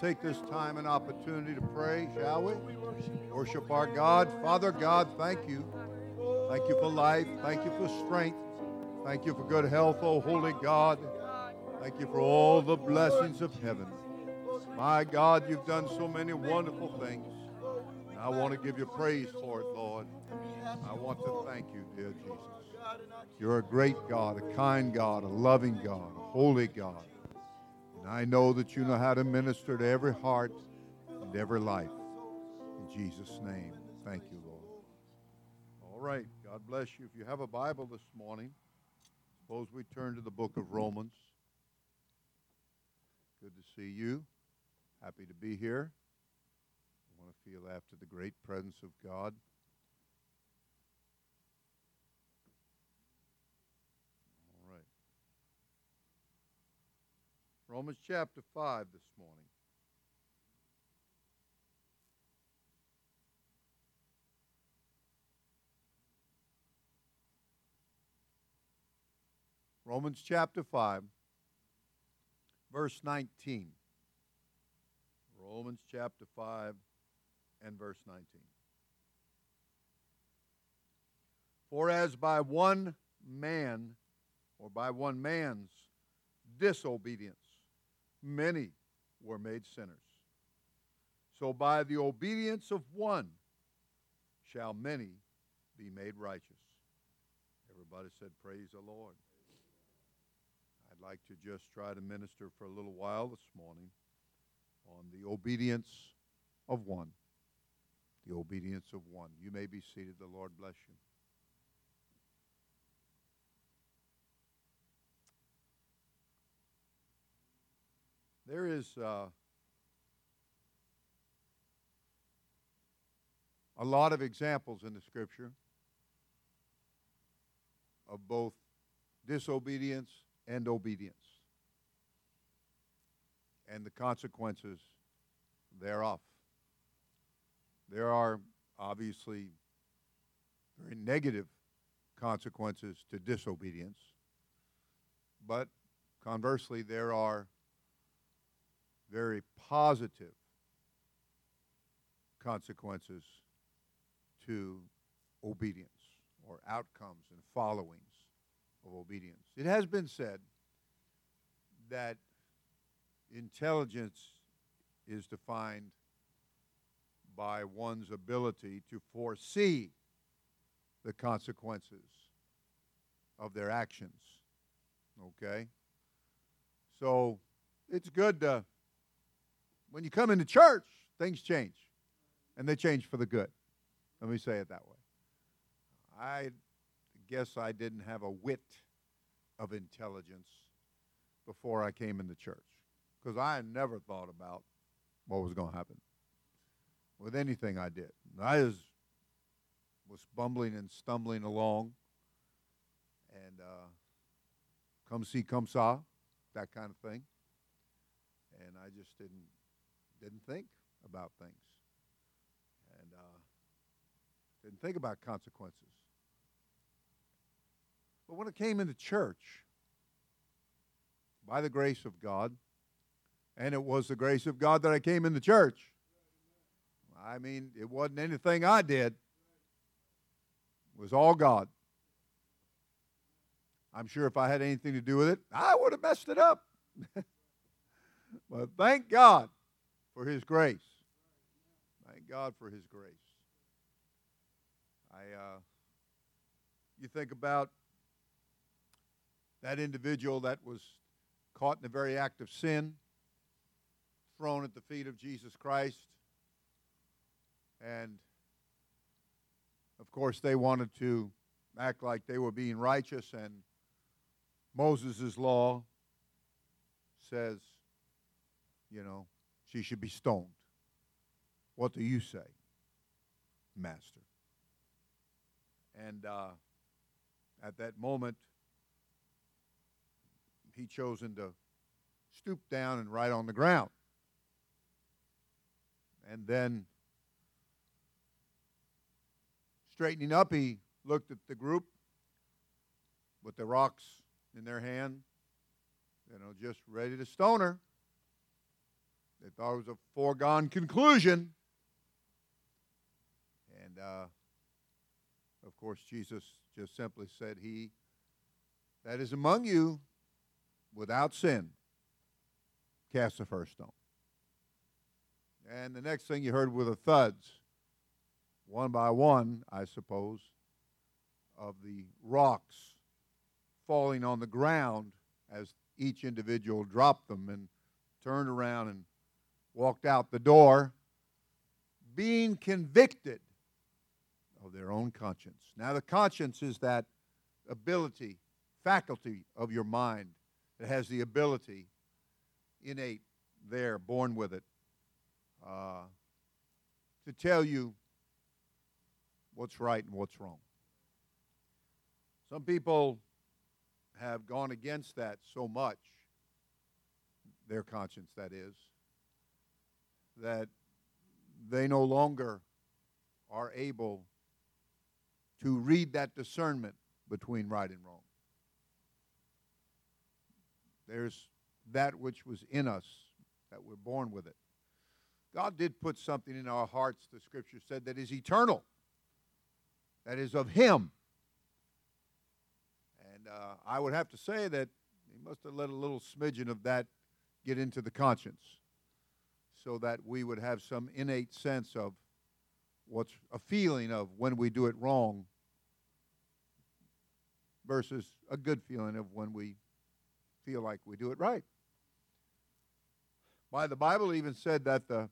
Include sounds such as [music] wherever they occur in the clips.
take this time and opportunity to pray, shall we? Worship our God. Father God, thank you. Thank you for life. Thank you for strength. Thank you for good health, oh holy God. Thank you for all the blessings of heaven. My God, you've done so many wonderful things. And I want to give you praise for it, Lord. I want to thank you, dear Jesus. You're a great God, a kind God, a loving God, a holy God. I know that you know how to minister to every heart and every life. In Jesus' name, thank you, Lord. All right, God bless you. If you have a Bible this morning, suppose we turn to the book of Romans. Good to see you. Happy to be here. I want to feel after the great presence of God. Romans chapter 5 this morning. Romans chapter 5, verse 19. Romans chapter 5 and verse 19. For as by one man, or by one man's disobedience, many were made sinners. So by the obedience of one shall many be made righteous. Everybody said, Praise the Lord. I'd like to just try to minister for a little while this morning on the obedience of one. The obedience of one. You may be seated. The Lord bless you. There is uh, a lot of examples in the scripture of both disobedience and obedience and the consequences thereof. There are obviously very negative consequences to disobedience, but conversely, there are very positive consequences to obedience or outcomes and followings of obedience. It has been said that intelligence is defined by one's ability to foresee the consequences of their actions. Okay? So it's good to when you come into church, things change. And they change for the good. Let me say it that way. I guess I didn't have a whit of intelligence before I came into church because I never thought about what was going to happen with anything I did. I was, was bumbling and stumbling along and uh, come see, come saw, that kind of thing. And I just didn't didn't think about things and uh, didn't think about consequences. But when it came into church, by the grace of God, and it was the grace of God that I came into church. I mean, it wasn't anything I did. It was all God. I'm sure if I had anything to do with it, I would have messed it up. [laughs] but thank God for His grace. Thank God for His grace. I, uh, you think about that individual that was caught in the very act of sin, thrown at the feet of Jesus Christ, and of course they wanted to act like they were being righteous, and Moses' law says, you know, she should be stoned. What do you say, Master? And uh, at that moment, he chosen to stoop down and write on the ground. And then, straightening up, he looked at the group with the rocks in their hand, you know, just ready to stone her. They thought it was a foregone conclusion. And uh, of course, Jesus just simply said, He that is among you without sin, cast the first stone. And the next thing you heard were the thuds, one by one, I suppose, of the rocks falling on the ground as each individual dropped them and turned around and walked out the door, being convicted of their own conscience. Now, the conscience is that ability, faculty of your mind that has the ability, innate there, born with it, uh, to tell you what's right and what's wrong. Some people have gone against that so much, their conscience, that is, that they no longer are able to read that discernment between right and wrong. There's that which was in us, that we're born with it. God did put something in our hearts, the scripture said, that is eternal, that is of Him. And uh, I would have to say that He must have let a little smidgen of that get into the conscience so that we would have some innate sense of what's a feeling of when we do it wrong versus a good feeling of when we feel like we do it right. Why the Bible even said that the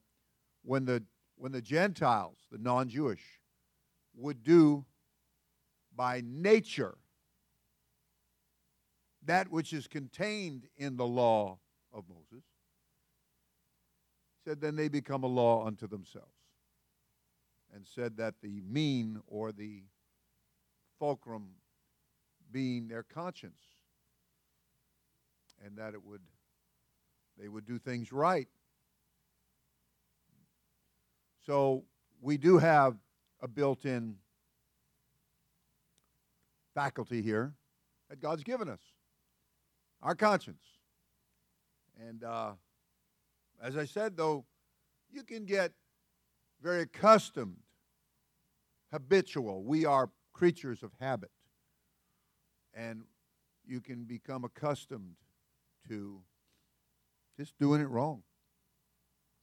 when the when the Gentiles, the non-Jewish, would do by nature that which is contained in the law of Moses, said then they become a law unto themselves. And said that the mean or the fulcrum being their conscience. And that it would they would do things right. So we do have a built-in faculty here that God's given us. Our conscience. And uh, as I said, though, you can get very accustomed, habitual. We are creatures of habit. And you can become accustomed to just doing it wrong,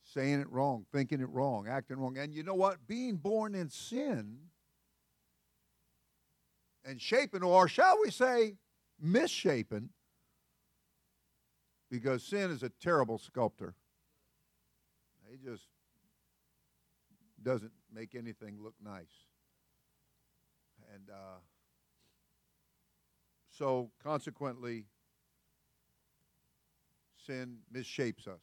saying it wrong, thinking it wrong, acting wrong. And you know what? Being born in sin and shapen, or shall we say, misshapen, because sin is a terrible sculptor. Just doesn't make anything look nice. And uh, so, consequently, sin misshapes us.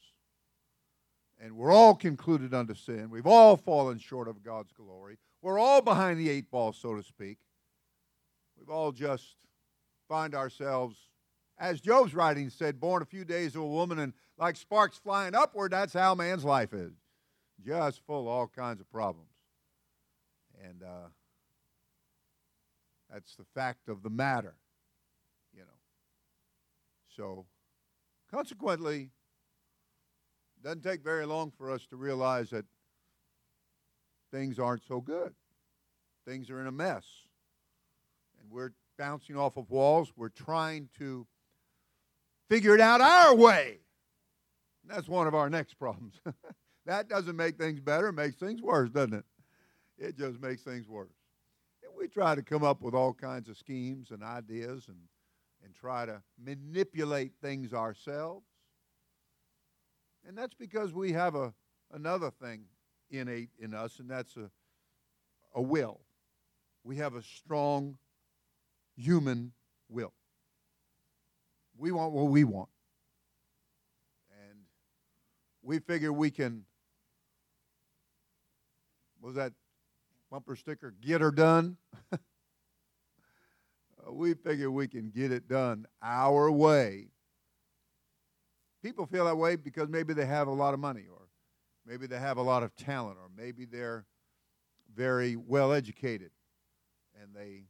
And we're all concluded unto sin. We've all fallen short of God's glory. We're all behind the eight ball, so to speak. We've all just find ourselves, as Job's writing said, born a few days of a woman and like sparks flying upward, that's how man's life is. Just full of all kinds of problems. And uh, that's the fact of the matter, you know. So, consequently, it doesn't take very long for us to realize that things aren't so good. Things are in a mess. And we're bouncing off of walls. We're trying to figure it out our way. That's one of our next problems. [laughs] that doesn't make things better, it makes things worse, doesn't it? It just makes things worse. And we try to come up with all kinds of schemes and ideas and, and try to manipulate things ourselves. And that's because we have a, another thing innate in us, and that's a, a will. We have a strong human will. We want what we want. And we figure we can, was that bumper sticker, get her done? [laughs] we figure we can get it done our way. People feel that way because maybe they have a lot of money, or maybe they have a lot of talent, or maybe they're very well educated and they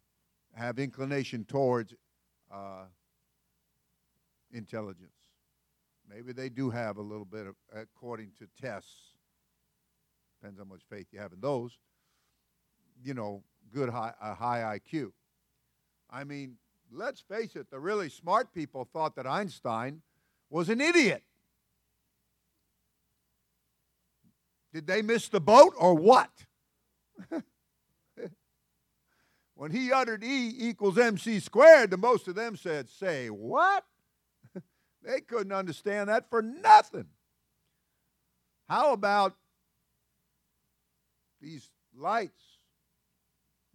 have inclination towards uh, intelligence. maybe they do have a little bit of, according to tests, depends how much faith you have in those, you know, good high, a high IQ. I mean, let's face it, the really smart people thought that Einstein was an idiot. Did they miss the boat or what? [laughs] when he uttered E equals MC squared, the most of them said, Say what? They couldn't understand that for nothing. How about these lights,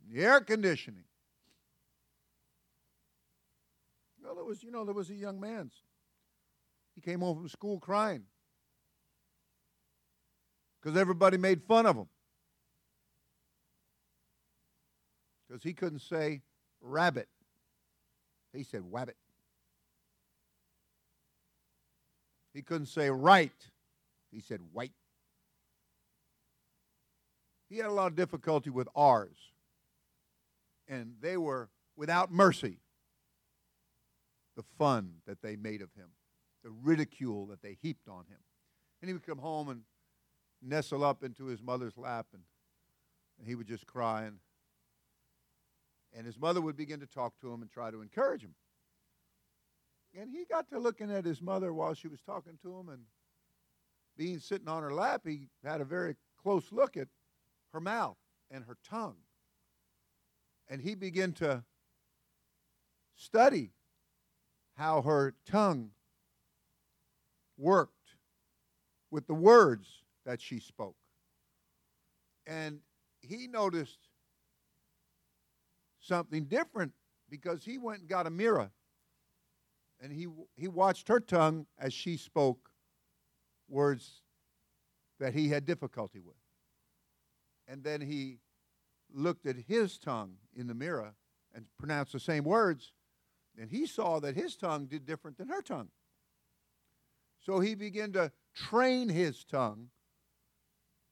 the air conditioning? Well, there was, you know, there was a young man. He came home from school crying because everybody made fun of him. Because he couldn't say rabbit. He said wabbit. He couldn't say right. He said white. He had a lot of difficulty with R's. And they were without mercy. The fun that they made of him, the ridicule that they heaped on him. And he would come home and nestle up into his mother's lap, and, and he would just cry. And, and his mother would begin to talk to him and try to encourage him. And he got to looking at his mother while she was talking to him, and being sitting on her lap, he had a very close look at her mouth and her tongue. And he began to study how her tongue worked with the words that she spoke. And he noticed something different because he went and got a mirror and he, he watched her tongue as she spoke words that he had difficulty with. And then he looked at his tongue in the mirror and pronounced the same words, and he saw that his tongue did different than her tongue. So he began to train his tongue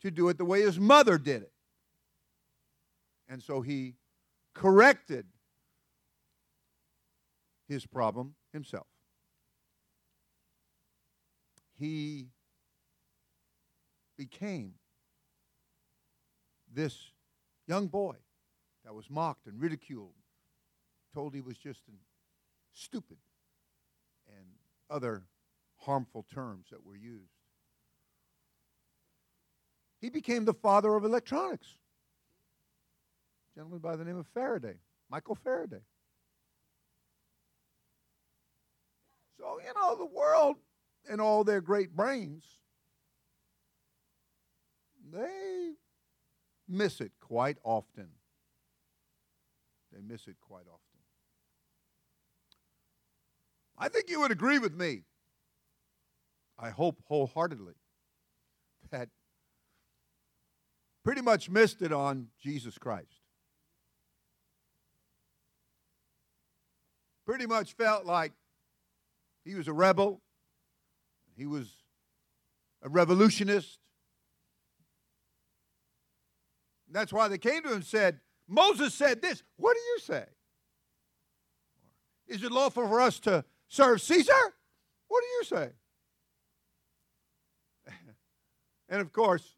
to do it the way his mother did it. And so he corrected his problem himself. He became this young boy that was mocked and ridiculed, told he was just stupid, and other harmful terms that were used. He became the father of electronics. A gentleman by the name of Faraday, Michael Faraday. So, you know, the world and all their great brains, they miss it quite often. They miss it quite often. I think you would agree with me. I hope wholeheartedly that pretty much missed it on Jesus Christ. Pretty much felt like he was a rebel, he was a revolutionist. That's why they came to him and said, Moses said this. What do you say? Is it lawful for us to serve Caesar? What do you say? [laughs] and of course,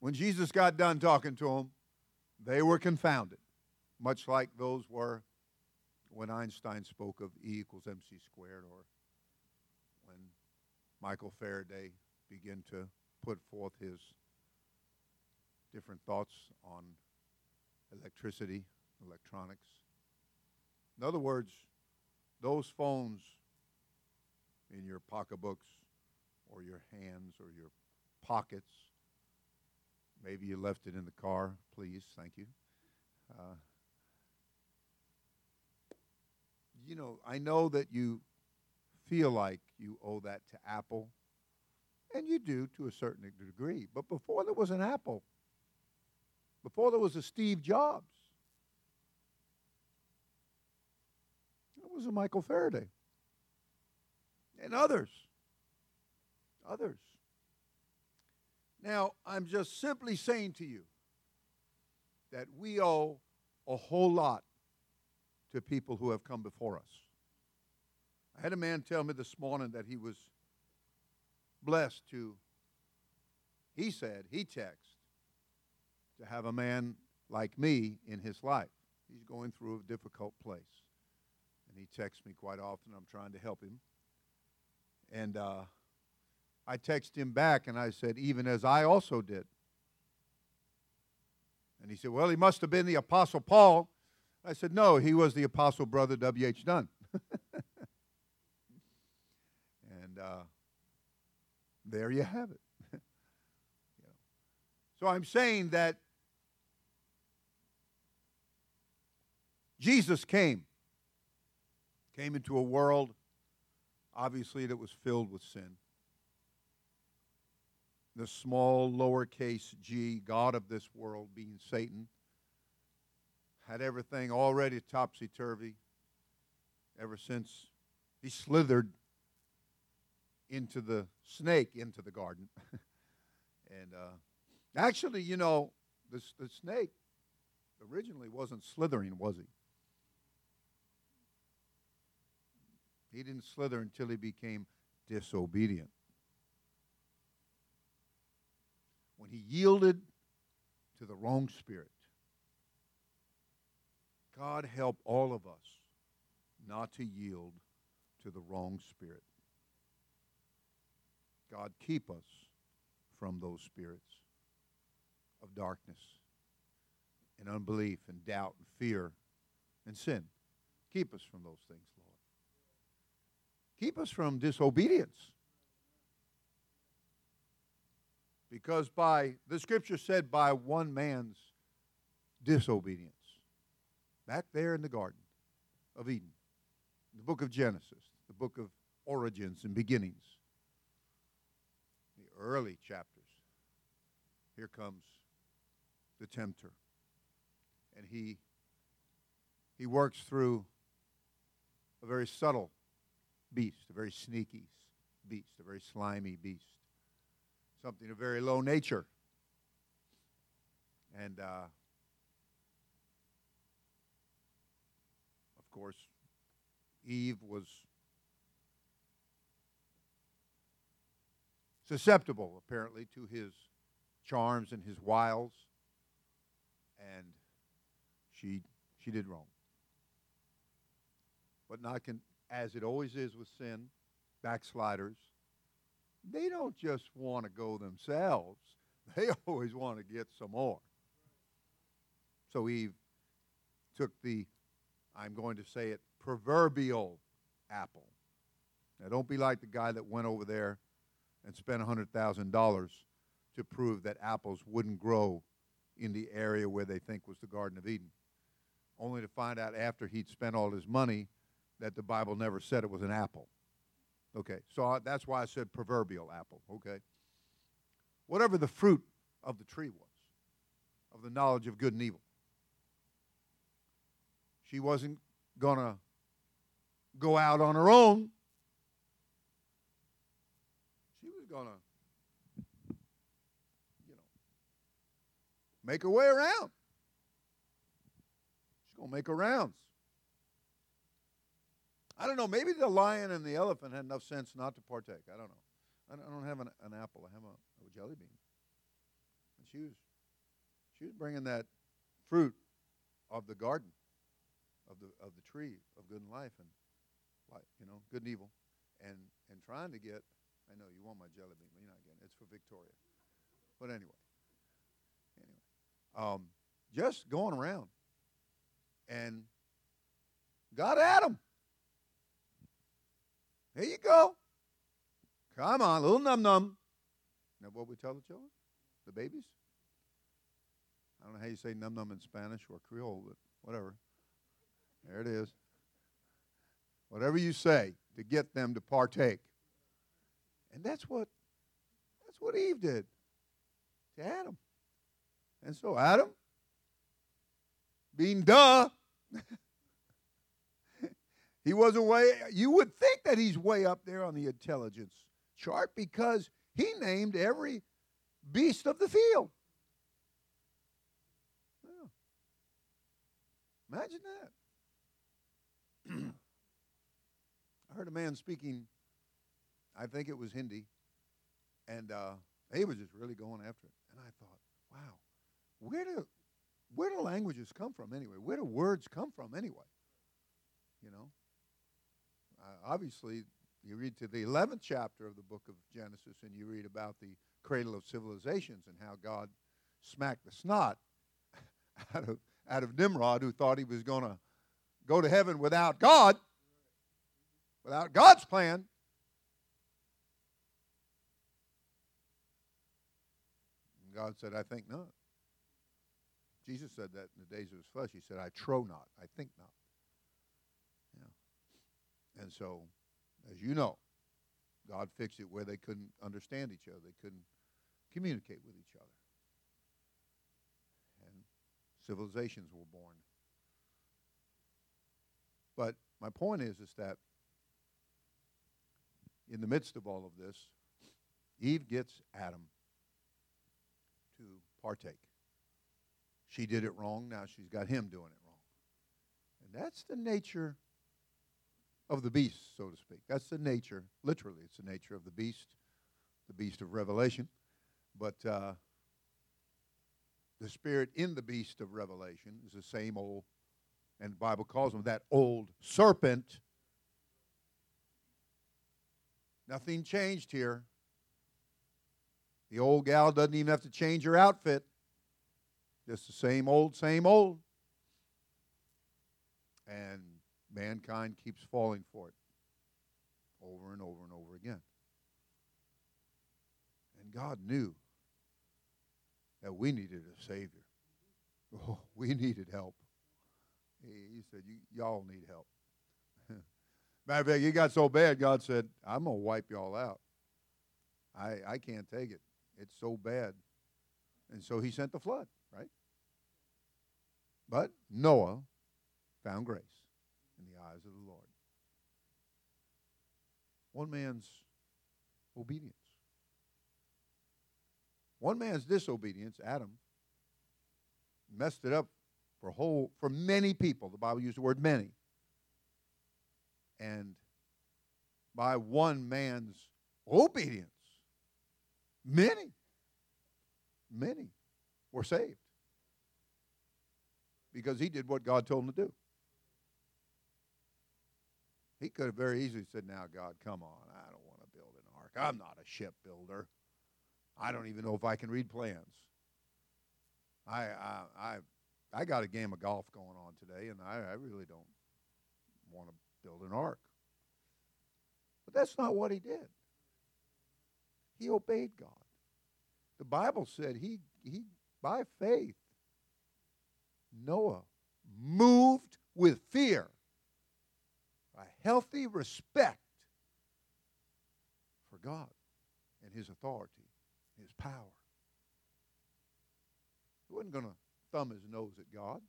when Jesus got done talking to them, they were confounded, much like those were when Einstein spoke of E equals mc squared or when Michael Faraday began to put forth his different thoughts on electricity, electronics. In other words, those phones in your pocketbooks or your hands or your pockets Maybe you left it in the car. Please, thank you. Uh, you know, I know that you feel like you owe that to Apple, and you do to a certain degree. But before there was an Apple, before there was a Steve Jobs, there was a Michael Faraday, and others. Others. Now, I'm just simply saying to you that we owe a whole lot to people who have come before us. I had a man tell me this morning that he was blessed to, he said, he texted, to have a man like me in his life. He's going through a difficult place. And he texts me quite often. I'm trying to help him. And uh, I text him back and I said, even as I also did. And he said, well, he must have been the Apostle Paul. I said, no, he was the Apostle Brother W.H. Dunn. [laughs] and uh, there you have it. [laughs] So I'm saying that Jesus came, came into a world, obviously, that was filled with sin. The small lowercase g, God of this world, being Satan, had everything already topsy turvy ever since he slithered into the snake into the garden. [laughs] and uh, actually, you know, the, the snake originally wasn't slithering, was he? He didn't slither until he became disobedient. When he yielded to the wrong spirit. God help all of us not to yield to the wrong spirit. God keep us from those spirits of darkness and unbelief and doubt and fear and sin. Keep us from those things, Lord. Keep us from disobedience. Because by, the scripture said, by one man's disobedience, back there in the Garden of Eden, the book of Genesis, the book of origins and beginnings, the early chapters, here comes the tempter. And he, he works through a very subtle beast, a very sneaky beast, a very slimy beast, something of very low nature. And uh, course, Eve was susceptible, apparently, to his charms and his wiles, and she she did wrong. But not con- as it always is with sin, backsliders, they don't just want to go themselves. [laughs] They always want to get some more. So Eve took the, I'm going to say it, proverbial apple. Now, don't be like the guy that went over there and spent $100,000 to prove that apples wouldn't grow in the area where they think was the Garden of Eden, only to find out after he'd spent all his money that the Bible never said it was an apple. Okay, so I, that's why I said proverbial apple, okay? Whatever the fruit of the tree was, of the knowledge of good and evil. She wasn't going to go out on her own. She was going to, you know, make her way around. She's going to make her rounds. I don't know. Maybe the lion and the elephant had enough sense not to partake. I don't know. I don't have an, an apple. I have a, a jelly bean. And she was, she was bringing that fruit of the garden, of the of the tree of good and life, and life, you know, good and evil, and and trying to get. I know you want my jelly bean, but you're not getting it. It's for Victoria. But anyway, anyway, um, just going around, and got Adam. Here you go. Come on, little num num. Now, what we tell the children? The babies? I don't know how you say num num in Spanish or Creole, but whatever. There it is. Whatever you say to get them to partake. And that's what that's what Eve did to Adam. And so Adam, being duh, [laughs] He wasn't way, you would think that he's way up there on the intelligence chart because he named every beast of the field. Imagine that. [clears throat] I heard a man speaking, I think it was Hindi, and uh, he was just really going after it. And I thought, wow, where do where do languages come from anyway? Where do words come from anyway? You know, uh, obviously, you read to the 11th chapter of the book of Genesis and you read about the cradle of civilizations and how God smacked the snot [laughs] out of, out of Nimrod, who thought he was going to go to heaven without God, without God's plan. God said, I think not. Jesus said that in the days of his flesh. He said, I trow not, I think not. Yeah. And so, as you know, God fixed it where they couldn't understand each other. They couldn't communicate with each other. And civilizations were born. But my point is, is that in the midst of all of this, Eve gets Adam to partake. She did it wrong, now she's got him doing it wrong. And that's the nature of the beast, so to speak. That's the nature, literally, it's the nature of the beast, the beast of Revelation. But uh, the spirit in the beast of Revelation is the same old, and the Bible calls him that old serpent. Nothing changed here. The old gal doesn't even have to change her outfit. Just the same old, same old. And mankind keeps falling for it over and over and over again. And God knew that we needed a Savior. [laughs] Oh, we needed help. He said, Y'all need help. [laughs] Matter of fact, you got so bad, God said, I'm going to wipe y'all out. I, I can't take it. It's so bad. And so he sent the flood, right? But Noah found grace in the eyes of the Lord. One man's obedience. One man's disobedience, Adam, messed it up for whole for many people. The Bible used the word many. And by one man's obedience, many, many were saved. Because he did what God told him to do. He could have very easily said, Now, God, come on. I don't want to build an ark. I'm not a shipbuilder. I don't even know if I can read plans. I, I, I, I got a game of golf going on today, and I, I really don't want to build an ark. But that's not what he did. He obeyed God. The Bible said he, he by faith, Noah moved with fear a healthy respect for God and his authority, his power. He wasn't going to thumb his nose at God.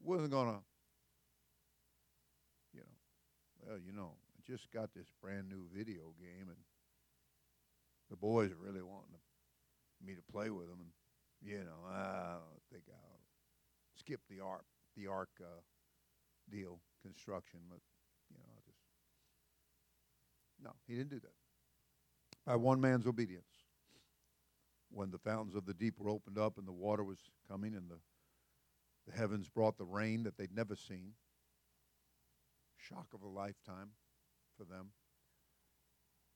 Wasn't going to, you know, well, you know, I just got this brand new video game and the boys are really wanting to, me to play with them and you know, I think I'll skip the ARC, the ark uh, deal construction. But you know, I just no, he didn't do that. By one man's obedience, when the fountains of the deep were opened up and the water was coming and the the heavens brought the rain that they'd never seen. Shock of a lifetime for them.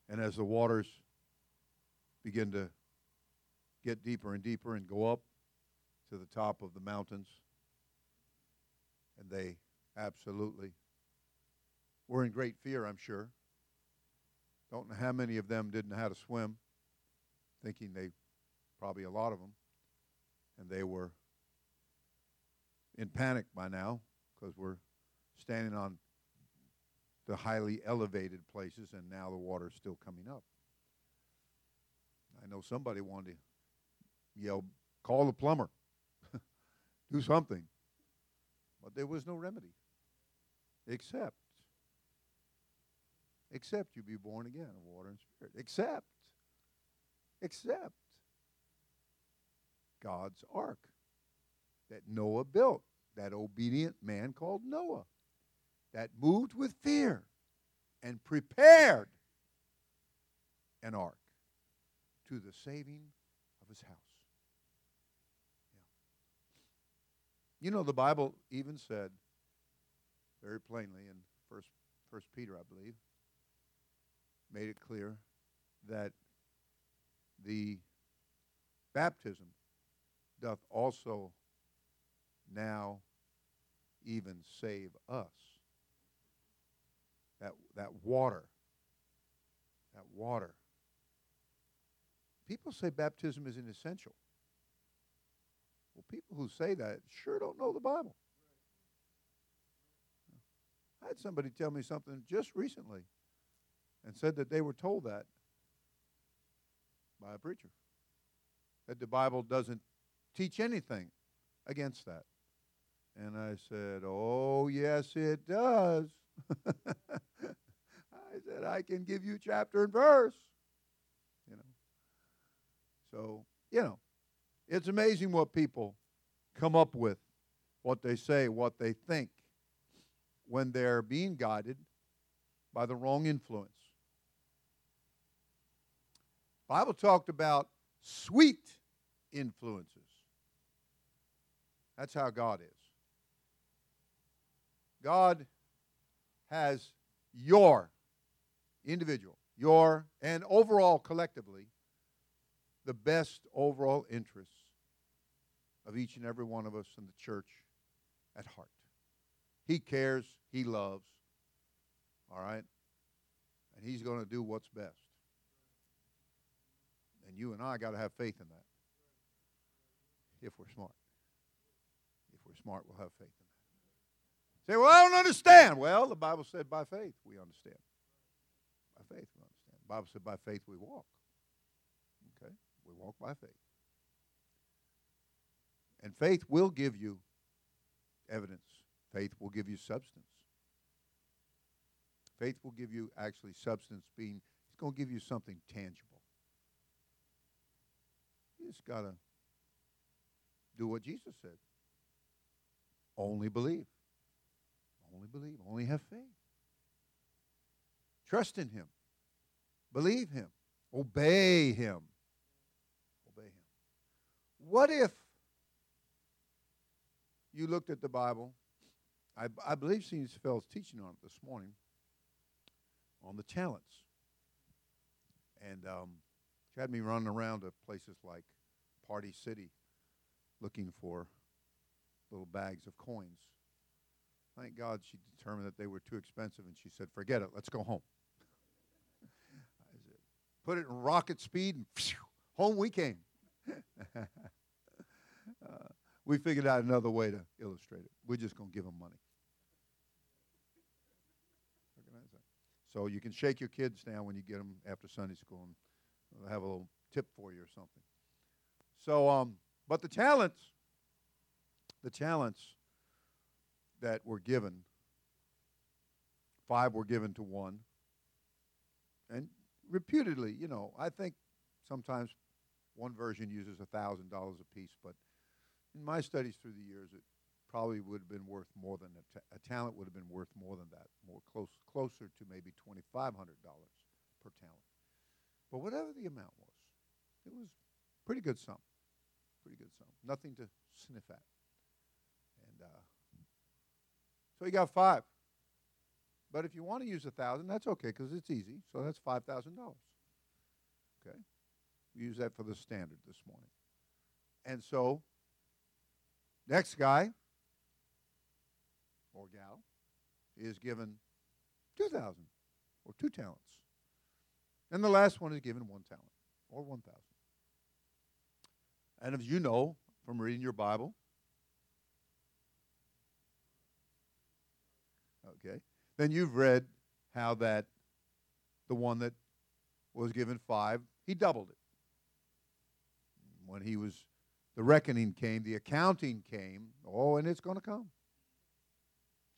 And as the waters begin to get deeper and deeper and go up to the top of the mountains, and they Absolutely. We're in great fear, I'm sure. Don't know how many of them didn't know how to swim, thinking they, probably a lot of them, and they were in panic by now because we're standing on the highly elevated places and now the water's still coming up. I know somebody wanted to yell, call the plumber, [laughs] do something. But there was no remedy. Except, except you be born again of water and spirit. Except, except God's ark that Noah built, that obedient man called Noah. that moved with fear and prepared an ark to the saving of his house. Yeah. You know, the Bible even said very plainly in First, First Peter, I believe, made it clear that the baptism doth also now even save us. That, that water, that water. People say baptism is an essential. Well, people who say that sure don't know the Bible. I had somebody tell me something just recently and said that they were told that by a preacher. That the Bible doesn't teach anything against that. And I said, Oh, yes, it does. [laughs] I said, I can give you chapter and verse. You know. So, you know, it's amazing what people come up with, what they say, what they think when they're being guided by the wrong influence. Bible talked about sweet influences. That's how God is. God has your individual, your, and overall collectively, the best overall interests of each and every one of us in the church at heart. He cares, He loves, all right? And He's going to do what's best. And you and I got to have faith in that if we're smart. We're smart, we'll have faith in that. Say, well, I don't understand. Well, the Bible said by faith we understand. By faith we understand. The Bible said by faith we walk. Okay? We walk by faith. And faith will give you evidence. Faith will give you substance. Faith will give you actually substance being, it's going to give you something tangible. You just got to do what Jesus said. Only believe. Only believe. Only have faith. Trust in Him. Believe Him. Obey Him. Obey Him. What if you looked at the Bible? I, I believe Senior Feld's teaching on it this morning on the talents. And um, she had me running around to places like Party City looking for little bags of coins. Thank God she determined that they were too expensive and she said, forget it, let's go home. [laughs] said, Put it in rocket speed and phew, home we came. [laughs] uh, we figured out another way to illustrate it. We're just going to give them money. So you can shake your kids down when you get them after Sunday school and have a little tip for you or something. So, um, but the talents, the talents that were given, five were given to one. And reputedly, you know, I think sometimes one version uses a $1,000 a piece, but in my studies through the years, it probably would have been worth more than a, ta- a talent would have been worth more than that, more close, closer to maybe $2,500 per talent. But whatever the amount was, it was pretty good sum. Pretty good sum. Nothing to sniff at. So you got five. But if you want to use a thousand, that's okay because it's easy. So that's five thousand dollars. Okay, we use that for the standard this morning. And so, next guy or gal is given two thousand or two talents, and the last one is given one talent or one thousand. And as you know from reading your Bible, okay, then you've read how that the one that was given five, he doubled it. When he was, the reckoning came, the accounting came, oh, and it's going to come.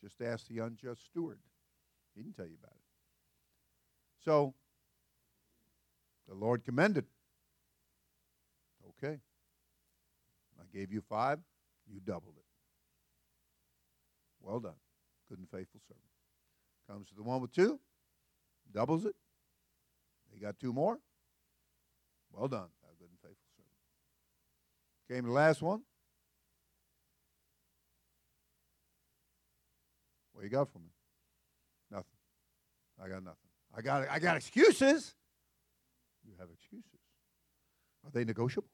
Just ask the unjust steward. He didn't tell you about it. So, the Lord commended. Okay. I gave you five, you doubled it. Well done, good and faithful servant. Comes to the one with two, doubles it. He got two more. Well done, thou good and faithful servant. Came to the last one. What you got for me? Nothing. I got nothing. I got I got excuses. You have excuses. Are they negotiable?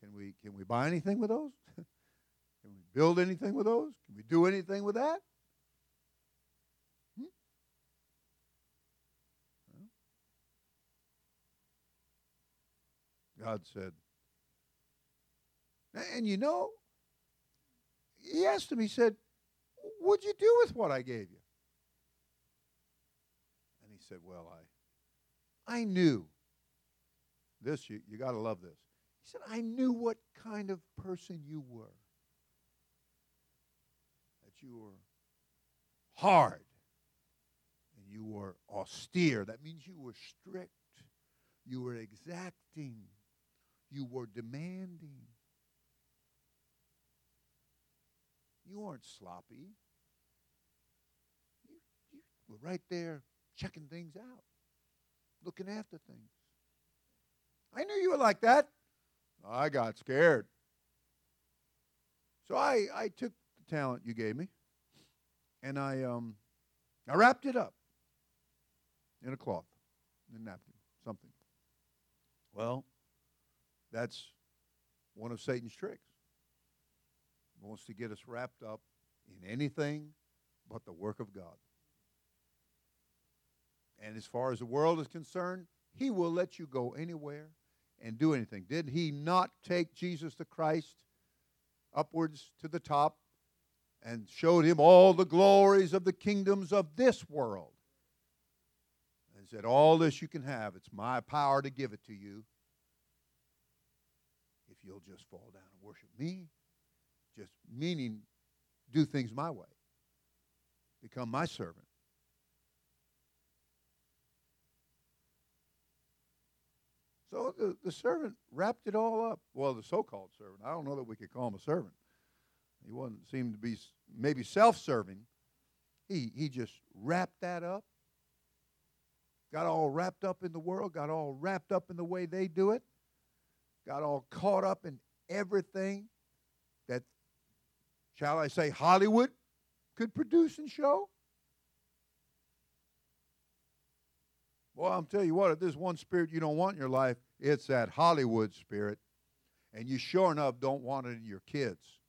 Can we can we buy anything with those? [laughs] build anything with those? Can we do anything with that? Hmm? God said, and you know, he asked him, he said, What'd you do with what I gave you? And he said, Well, I I knew. This you, you gotta love this. He said, I knew what kind of person you were. You were hard and you were austere. That means you were strict. You were exacting. You were demanding. You weren't sloppy. You, you were right there checking things out, looking after things. I knew you were like that. I got scared. So I, I took talent you gave me and I, um, I wrapped it up in a cloth, in a napkin, something. Well, that's one of Satan's tricks. He wants to get us wrapped up in anything but the work of God. And as far as the world is concerned, he will let you go anywhere and do anything. Did he not take Jesus the Christ upwards to the top and showed him all the glories of the kingdoms of this world? And said, All this you can have, it's my power to give it to you if you'll just fall down and worship me just meaning do things my way, become my servant. So the, the servant wrapped it all up. Well, the so called servant. I don't know that we could call him a servant. He wasn't seemed to be maybe self serving. He, he just wrapped that up, got all wrapped up in the world, got all wrapped up in the way they do it, got all caught up in everything that shall I say, Hollywood could produce and show? Well, I'm telling you what, if there's one spirit you don't want in your life, it's that Hollywood spirit. And you sure enough don't want it in your kids.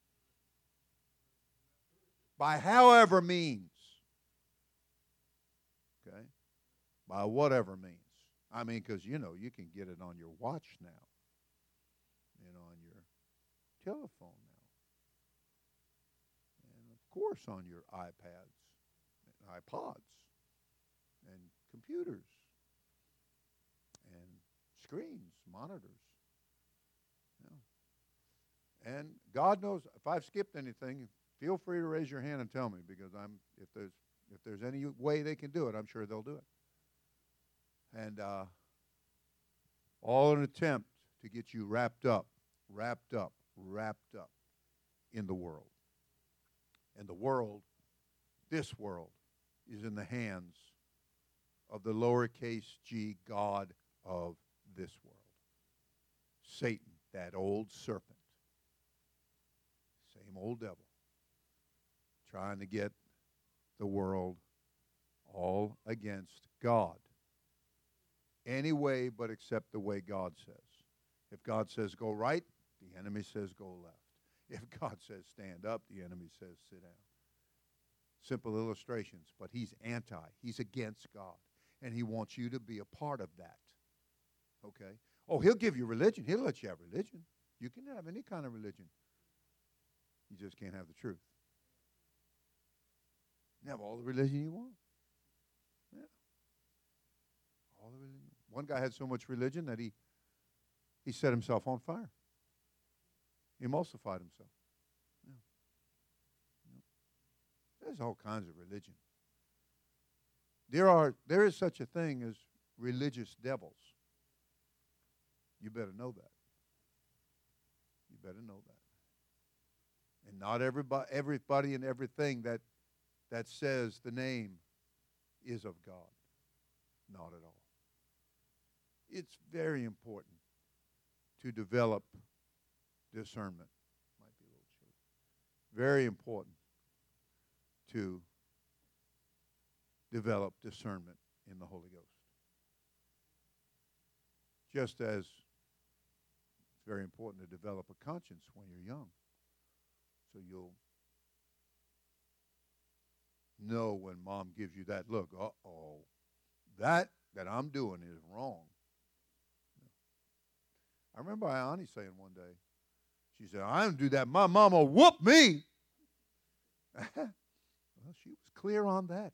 By however means. Okay? By whatever means. I mean, because, you know, you can get it on your watch now, know, on your telephone now. And, of course, on your iPads, and iPods, and computers, and screens, monitors. And God knows if I've skipped anything, feel free to raise your hand and tell me because I'm if there's if there's any way they can do it, I'm sure they'll do it. And uh, all an attempt to get you wrapped up, wrapped up, wrapped up in the world. And the world, this world, is in the hands of the lowercase g God of this world. Satan, that old serpent. Same old devil. Trying to get the world all against God. Any way but except the way God says. If God says go right, the enemy says go left. If [laughs] God says stand up, the enemy says sit down. Simple illustrations, but he's anti. He's against God. And he wants you to be a part of that. Okay? Oh, he'll give you religion. He'll let you have religion. You can have any kind of religion. You just can't have the truth. You have all the religion you want. Yeah. All the religion. One guy had so much religion that he he set himself on fire He emulsified himself. Yeah. Yeah. There's all kinds of religion. There are there is such a thing as religious devils. You better know that. You better know that. And not everybody everybody and everything that that says the name is of God. Not at all. It's very important to develop discernment. Might be a little chilly. Very important to develop discernment in the Holy Ghost. Just as it's very important to develop a conscience when you're young. So you'll know when mom gives you that look, uh oh, that that I'm doing is wrong. I remember Ayani saying one day, she said, I don't do that. My mama whoop me. [laughs] well, she was clear on that.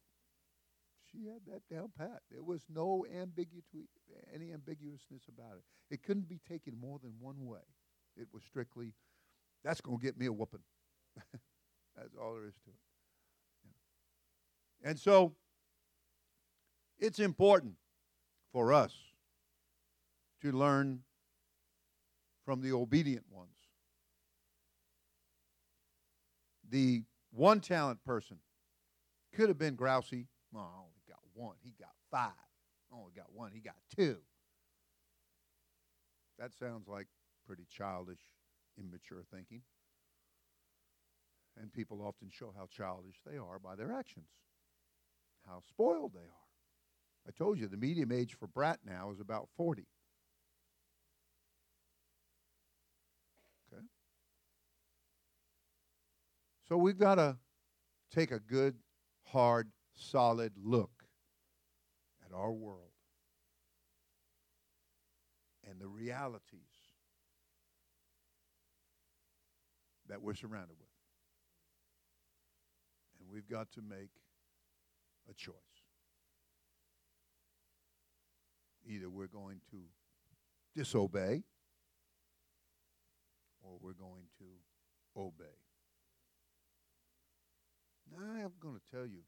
She had that down pat. There was no ambiguity, any ambiguousness about it. It couldn't be taken more than one way. It was strictly, that's going to get me a whooping. [laughs] that's all there is to it. And so, it's important for us to learn from the obedient ones. The one talent person could have been grousy. Oh, I only got one. He got five. I only got one. He got two. That sounds like pretty childish, immature thinking. And people often show how childish they are by their actions, how spoiled they are. I told you the medium age for brat now is about 40. Okay? So we've got to take a good, hard, solid look at our world and the realities that we're surrounded with. And we've got to make a choice. Either we're going to disobey or we're going to obey. Now, I'm going to tell you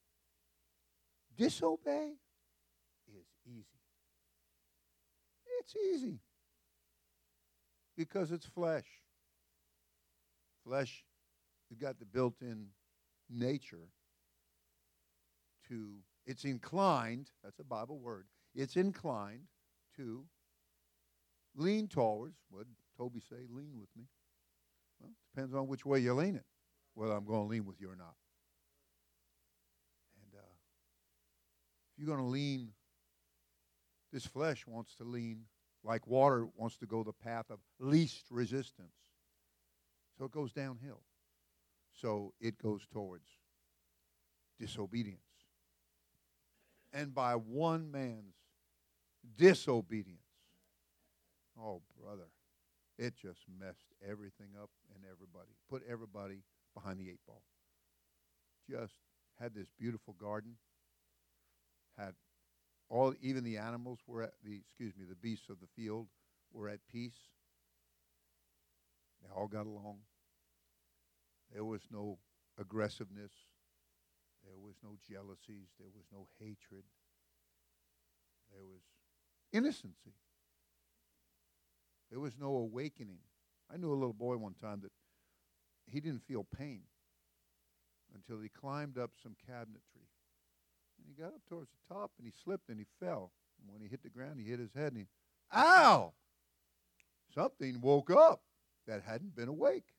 disobey is easy. It's easy because it's flesh. Flesh has got the built in nature to, it's inclined, that's a Bible word, it's inclined to lean towards, what Toby say, lean with me? Well, it depends on which way you lean it, whether I'm going to lean with you or not. And uh, if you're going to lean, this flesh wants to lean like water wants to go the path of least resistance. So it goes downhill. So it goes towards disobedience. And by one man's disobedience, oh, brother, it just messed everything up and everybody, put everybody behind the eight ball. Just had this beautiful garden, had all, even the animals were at the, excuse me, the beasts of the field were at peace. They all got along. There was no aggressiveness. There was no jealousies. There was no hatred. There was innocency. There was no awakening. I knew a little boy one time that he didn't feel pain until he climbed up some cabinetry. And he got up towards the top and he slipped and he fell. And when he hit the ground, he hit his head and he, ow! Something woke up that hadn't been awake.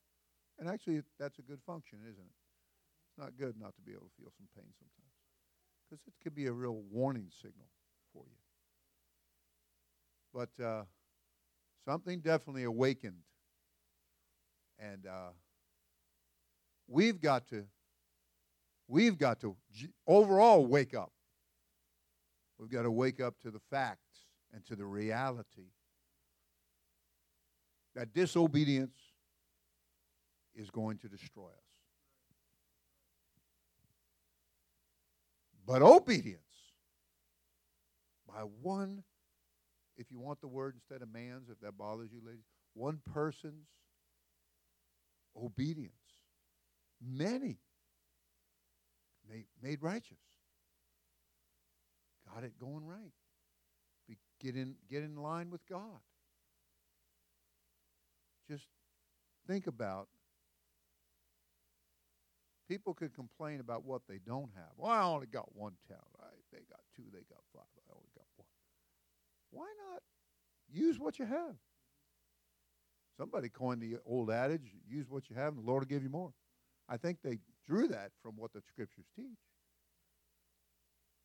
And actually, that's a good function, isn't it? Not good not to be able to feel some pain sometimes because it could be a real warning signal for you. But uh, something definitely awakened. And uh, we've got to, we've got to overall wake up. We've got to wake up to the facts and to the reality that disobedience is going to destroy us. But obedience by one, if you want the word instead of man's, if that bothers you, ladies, one person's obedience, many made, righteous. Got it going right. Get in, get in line with God. Just think about People can complain about what they don't have. Well, I only got one talent. Right? They got two, they got five. I only got one. Why not use what you have? Somebody coined the old adage, use what you have and the Lord will give you more. I think they drew that from what the scriptures teach.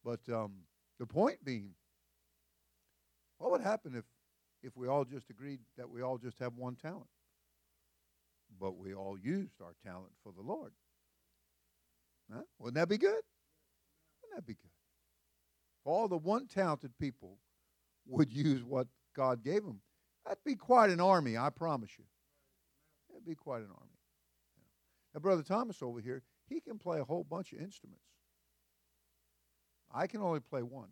But um, the point being, what would happen if, if we all just agreed that we all just have one talent? But we all used our talent for the Lord. Huh? Wouldn't that be good? Wouldn't that be good? All the one talented people would use what God gave them. That'd be quite an army, I promise you. That'd be quite an army. Now, Brother Thomas over here, he can play a whole bunch of instruments. I can only play one.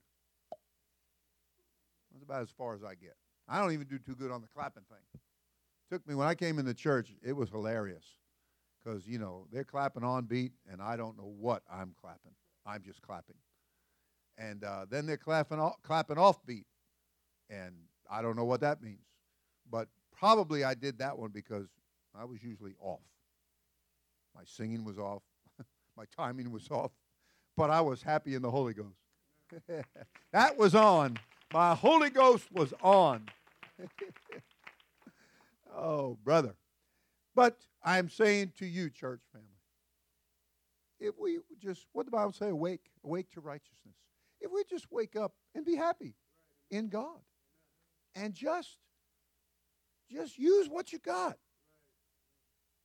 That's about as far as I get. I don't even do too good on the clapping thing. Took me when I came in the church, it was hilarious because you know they're clapping on beat, and I don't know what I'm clapping. I'm just clapping, and uh, then they're clapping off, clapping off beat, and I don't know what that means. But probably I did that one because I was usually off. My singing was off, [laughs] my timing was off, but I was happy in the Holy Ghost. [laughs] that was on. My Holy Ghost was on. [laughs] oh, brother. But I'm saying to you, church family, if we just, what the Bible say, awake, awake to righteousness. If we just wake up and be happy in God and just, just use what you got.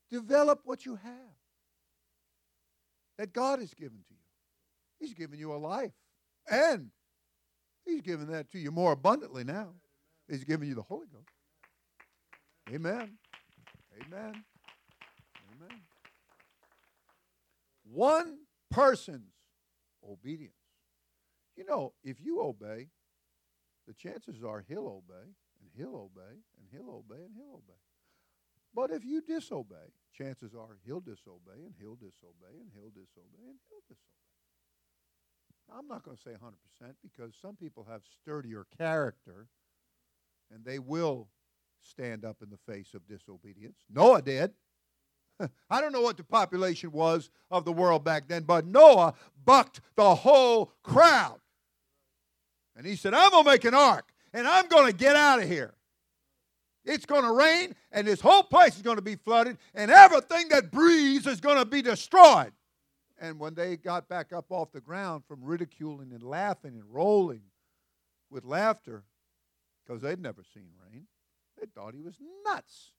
Develop what you have that God has given to you. He's given you a life. And He's given that to you more abundantly now. He's given you the Holy Ghost. Amen. Amen. Amen. One person's obedience. You know, if you obey, the chances are he'll obey, and he'll obey, and he'll obey, and he'll obey. But if you disobey, chances are he'll disobey, and he'll disobey, and he'll disobey, and he'll disobey. Now, I'm not going to say 100% because some people have sturdier character, and they will stand up in the face of disobedience. Noah did. [laughs] I don't know what the population was of the world back then, but Noah bucked the whole crowd. And he said, I'm going to make an ark and I'm going to get out of here. It's going to rain and this whole place is going to be flooded and everything that breathes is going to be destroyed. And when they got back up off the ground from ridiculing and laughing and rolling with laughter, because they'd never seen rain, they thought he was nuts.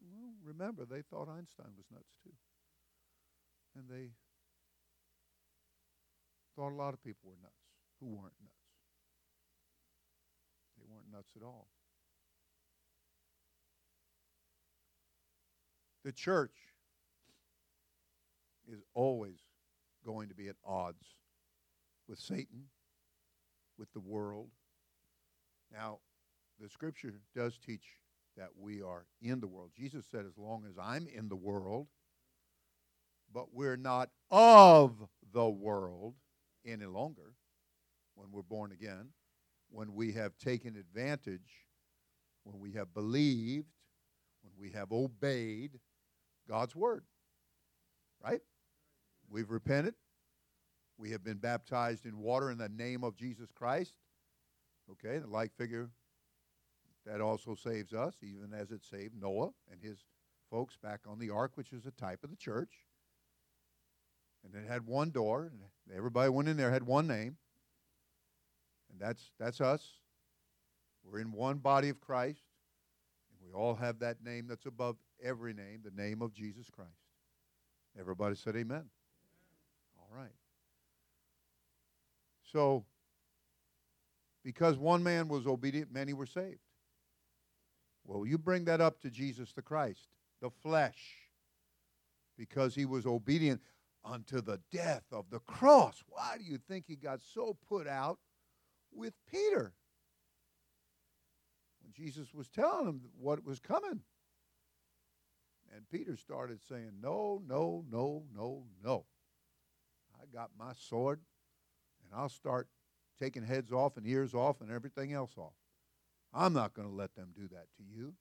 Well, remember, they thought Einstein was nuts too. And they thought a lot of people were nuts who weren't nuts. They weren't nuts at all. The church is always going to be at odds with Satan, with the world. Now, the scripture does teach that we are in the world. Jesus said, as long as I'm in the world, but we're not of the world any longer when we're born again, when we have taken advantage, when we have believed, when we have obeyed God's word. Right? We've repented. We have been baptized in water in the name of Jesus Christ. Okay, the like figure that also saves us, even as it saved Noah and his folks back on the ark, which is a type of the church. And it had one door, and everybody went in there had one name. And that's that's us. We're in one body of Christ, and we all have that name that's above every name, the name of Jesus Christ. Everybody said amen. All right. So, because one man was obedient, many were saved. Well, you bring that up to Jesus the Christ, the flesh, because he was obedient unto the death of the cross. Why do you think he got so put out with Peter? When Jesus was telling him what was coming. And Peter started saying, No, no, no, no, no. I got my sword, and I'll start taking heads off and ears off and everything else off. I'm not going to let them do that to you.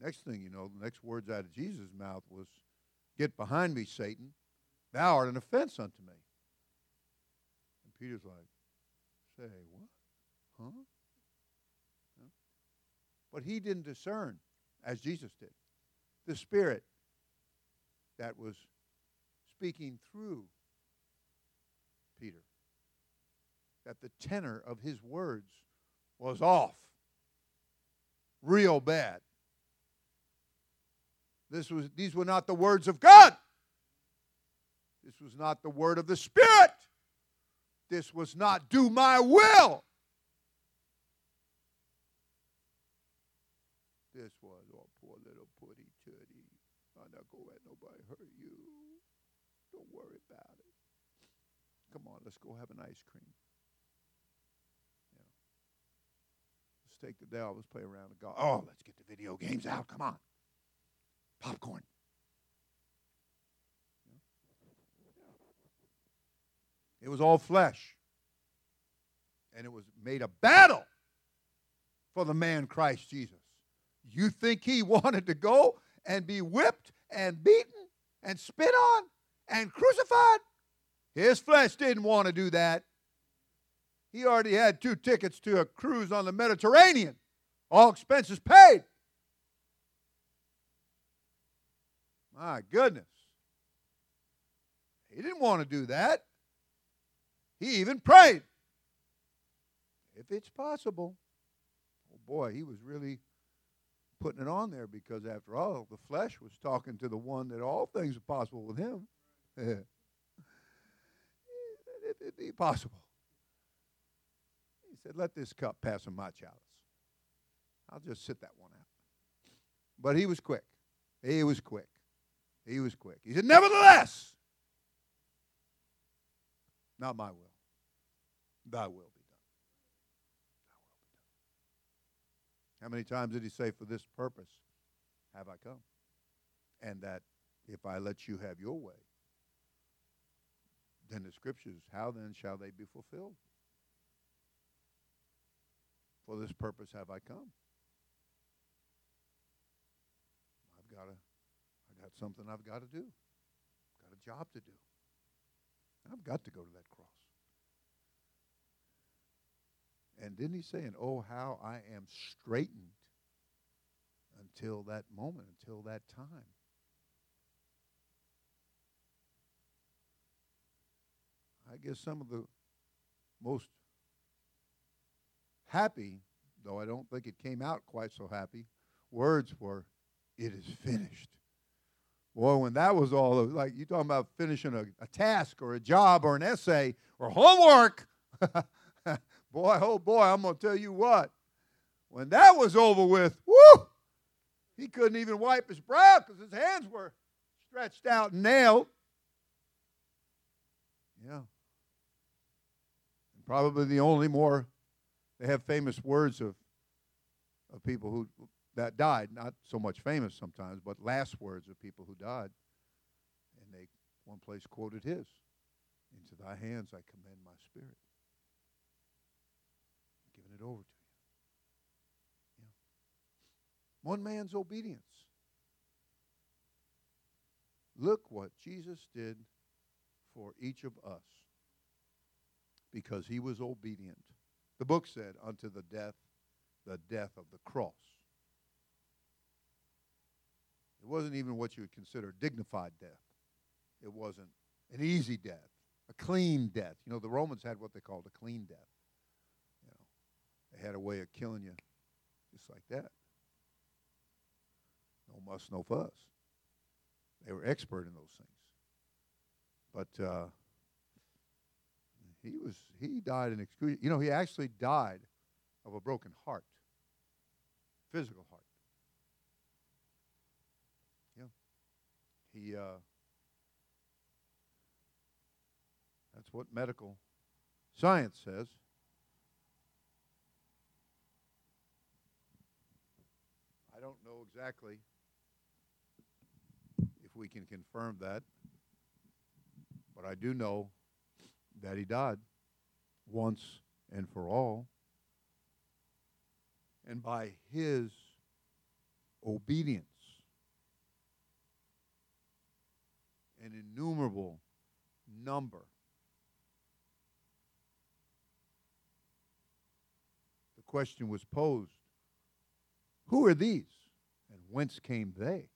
Next thing you know, the next words out of Jesus' mouth was, Get behind me, Satan. Thou art an offense unto me. And Peter's like, Say what? Huh? huh? But he didn't discern, as Jesus did, the Spirit that was speaking through Peter. That the tenor of his words was off. Real bad. This was, these were not the words of God. This was not the word of the Spirit. This was not do my will. This was, oh, poor little putty tooty. I'm not going let nobody hurt you. Don't worry about it. Come on, let's go have an ice cream. Yeah. Let's take the day off. Let's play around the golf. Oh, let's get the video games out. Come on popcorn. It was all flesh. And it was made a battle for the man Christ Jesus. You think he [laughs] wanted to go and be whipped and beaten and spit on and crucified? His flesh didn't want to do that. He already had two tickets to a cruise on the Mediterranean, all expenses paid. My goodness. He didn't want to do that. He even prayed. If it's possible. Oh boy, he was really putting it on there because after all, the flesh was talking to the one that all things are possible with him. [laughs] it, be possible. Said, Let this cup pass in my chalice. I'll just sit that one out. But he was quick. He was quick. He was quick. He said, Nevertheless, not my will, thy will be done. Thy will be done. How many times did he say, For this purpose have I come? And that if I let you have your way, then the scriptures, how then shall they be fulfilled? For this purpose have I come. I've got to got something I've got to do. Got a job to do. I've got to go to that cross. And didn't he say, and oh, how I am straitened until that moment, until that time? I guess some of the most happy, though I don't think it came out quite so happy, words were, It is finished. Boy, when that was all, like you talking about finishing a, a task or a job or an essay or homework. [laughs] boy, oh boy, I'm going to tell you what. When that was over with, whoo, he couldn't even wipe his brow because his hands were stretched out and nailed. Yeah. Probably the only more, they have famous words of, of people who that died, not so much famous sometimes, but last words of people who died. And they, one place quoted his Into thy hands I commend my spirit. I'm giving it over to you. Yeah. One man's obedience. Look what Jesus did for each of us because he was obedient. The book said, unto the death, the death of the cross. It wasn't even what you would consider dignified death. It wasn't an easy death, a clean death. You know, the Romans had what they called a clean death. You know, they had a way of killing you just like that. No muss, no fuss. They were expert in those things. But uh, he was he died in excruciating. You know, he actually died of a broken heart, physical heart. Yeah, he, uh, that's what medical science says. I don't know exactly if we can confirm that, but I do know that he died once and for all. And by his obedience. An innumerable number. The question was posed Who are these, and whence came they?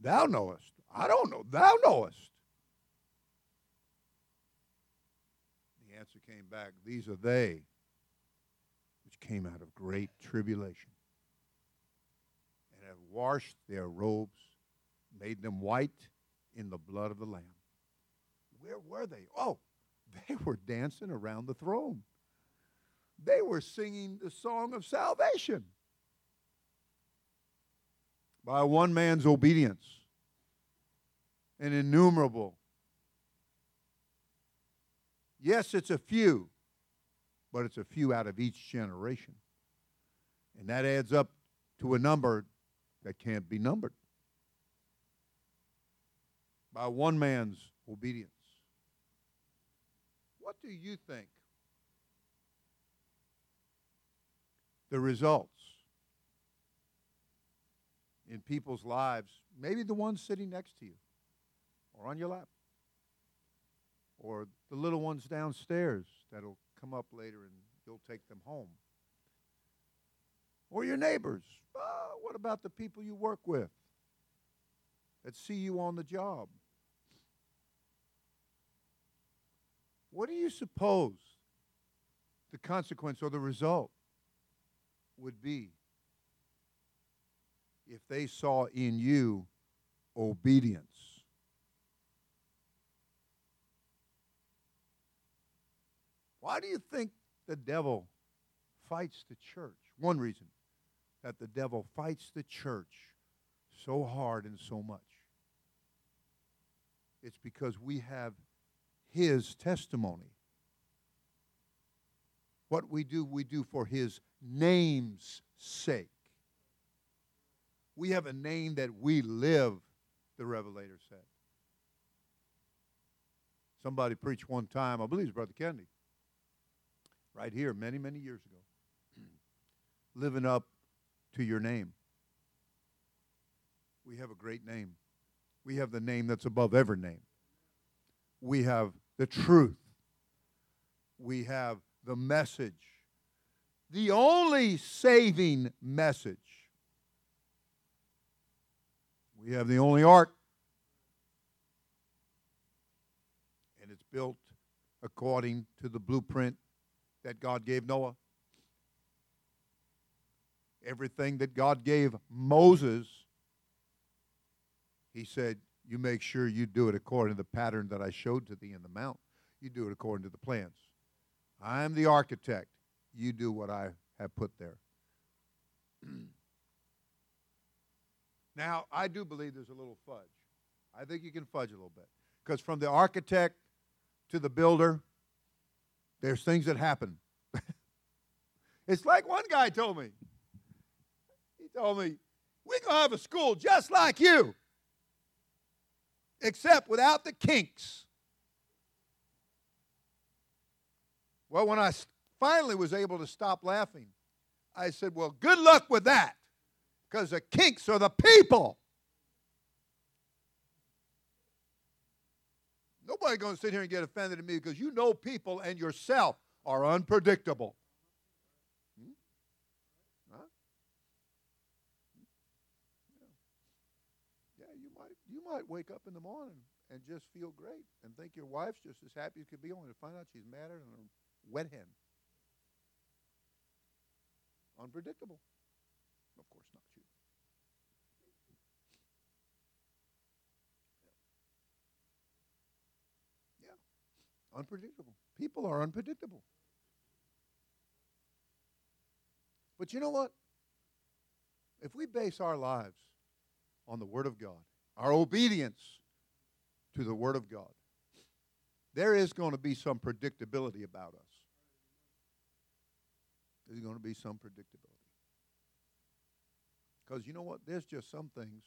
Thou knowest. I don't know. Thou knowest. The answer came back These are they which came out of great tribulation and have washed their robes, made them white in the blood of the Lamb. Where were they? Oh, [laughs] they were dancing around the throne. They were singing the song of salvation by one man's obedience, an innumerable. Yes, it's a few, but it's a few out of each generation. And that adds up to a number that can't be numbered. By one man's obedience. What do you think the results in people's lives, maybe the ones sitting next to you or on your lap, or the little ones downstairs that'll come up later and you'll take them home, or your neighbors. Uh, what about the people you work with that see you on the job? What do you suppose the consequence or the result would be if they saw in you obedience. Why do you think the devil fights the church? One reason that the devil fights the church so hard and so much. It's because we have his testimony. What we do, we do for his name's sake. We have a name that we live, the Revelator said. Somebody preached one time, I believe it's Brother Kennedy, right here many, many years ago. [clears throat] Living up to your name. We have a great name. We have the name that's above every name. We have the truth. We have the message. The only saving message we have the only ark. And it's built according to the blueprint that God gave Noah. Everything that God gave Moses, he said, You make sure you do it according to the pattern that I showed to thee in the mount. You do it according to the plans. I am the architect. You do what I have put there. [clears throat] Now, I do believe there's a little fudge. I think you can fudge a little bit. Because from the architect to the builder, there's things that happen. [laughs] it's like one guy told me. He told me, We're going to have a school just like you, except without the kinks. Well, when I finally was able to stop laughing, I said, Well, good luck with that because the kinks are the people. Nobody going to sit here and get offended at me because you know people and yourself are unpredictable. Hmm? Huh? Yeah. you might you might wake up in the morning and just feel great and think your wife's just as happy as could be only to find out she's madder than a wet hen. Unpredictable. Of course not you. Yeah. Unpredictable. People are unpredictable. But you know what? If we base our lives on the Word of God, our obedience to the Word of God, there is going to be some predictability about us. There's going to be some predictability. Because you know what? There's just some things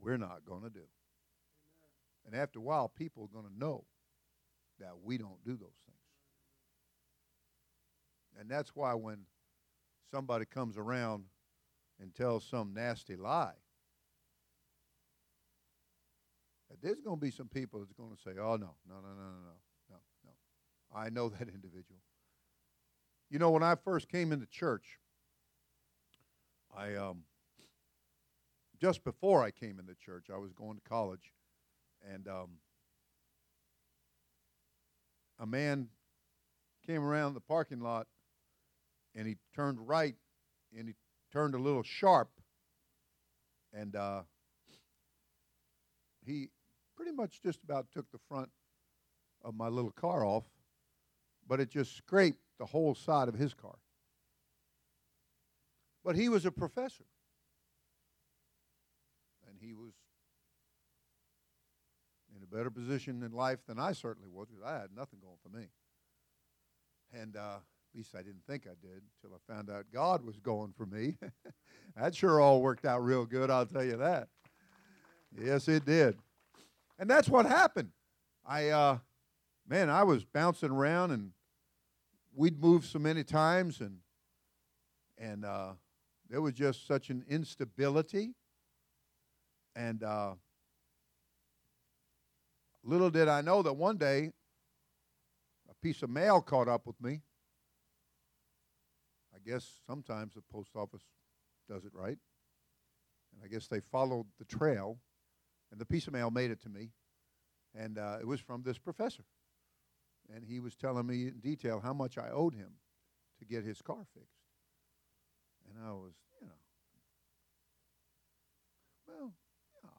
we're not going to do. And after a while, people are going to know that we don't do those things. And that's why when somebody comes around and tells some nasty lie, there's going to be some people that's going to say, oh, no, no, no, no, no, no, no. I know [laughs] that individual. You know, when I first came into church, I, um, just before I came into church, I was going to college, and um, a man came around the parking lot and he turned right and he turned a little sharp and uh, he pretty much just about took the front of my little car off but it just scraped the whole side of his car. But he was a professor. And he was a better position in life than I certainly was because I had nothing going for me. And uh, at least I didn't think I did until I found out God was going for me. [laughs] that sure all worked out real good, I'll tell you that. Yes, it did. And that's what happened. I, uh, man, I was bouncing around and we'd moved so many times and, and uh, there was just such an instability. And uh, Little did I know that one day a piece of mail caught up with me. I guess sometimes the post office does it right. And I guess they followed the trail, and the piece of mail made it to me. And uh, it was from this professor. And he was telling me in detail how much I owed him to get his car fixed. And I was, you know, well,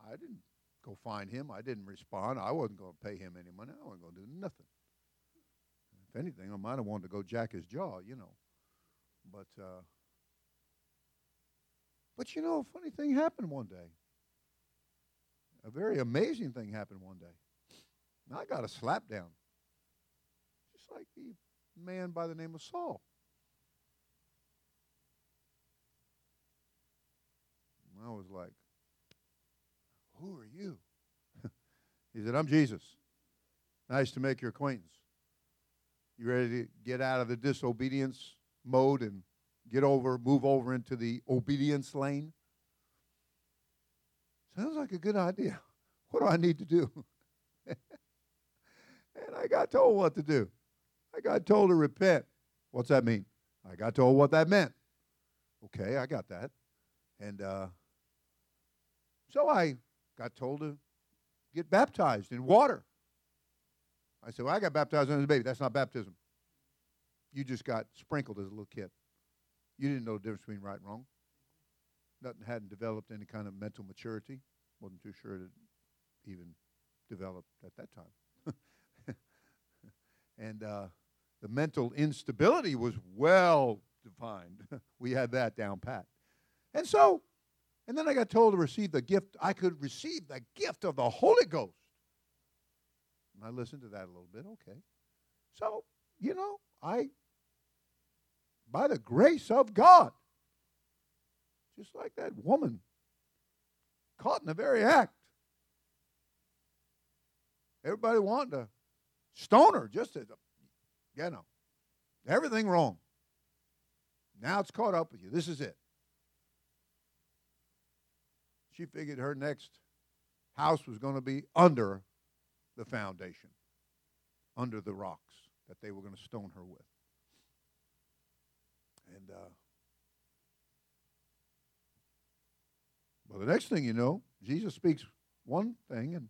I didn't go find him. I didn't respond. I wasn't going to pay him any money. I wasn't going to do nothing. If anything, I might have wanted to go jack his jaw, you know. But, uh, but you know, a funny thing happened one day. A very amazing thing happened one day. I got a slap down, just like the man by the name of Saul. I was like, who are you? [laughs] he said, I'm Jesus. Nice to make your acquaintance. You ready to get out of the disobedience mode and get over, move over into the obedience lane? Sounds like a good idea. [laughs] What do I need to do? [laughs] and I got told what to do. I got told to repent. What's that mean? I got told what that meant. Okay, I got that. And uh, so I got told to get baptized in water. I said, Well, I got baptized as a baby. That's not baptism. You just got sprinkled as a little kid. You didn't know the difference between right and wrong. Nothing hadn't developed any kind of mental maturity. Wasn't too sure it even developed at that time. [laughs] and uh, the mental instability was well defined. [laughs] we had that down pat. And so and then I got told to receive the gift. I could receive the gift of the Holy Ghost. And I listened to that a little bit. Okay. So, you know, I, by the grace of God, just like that woman caught in the very act, everybody wanted to stone her just a, you know, everything wrong. Now it's caught up with you. This is it she figured her next house was going to be under the foundation, under the rocks that they were going to stone her with. And uh, well, the next thing you know, Jesus speaks one thing and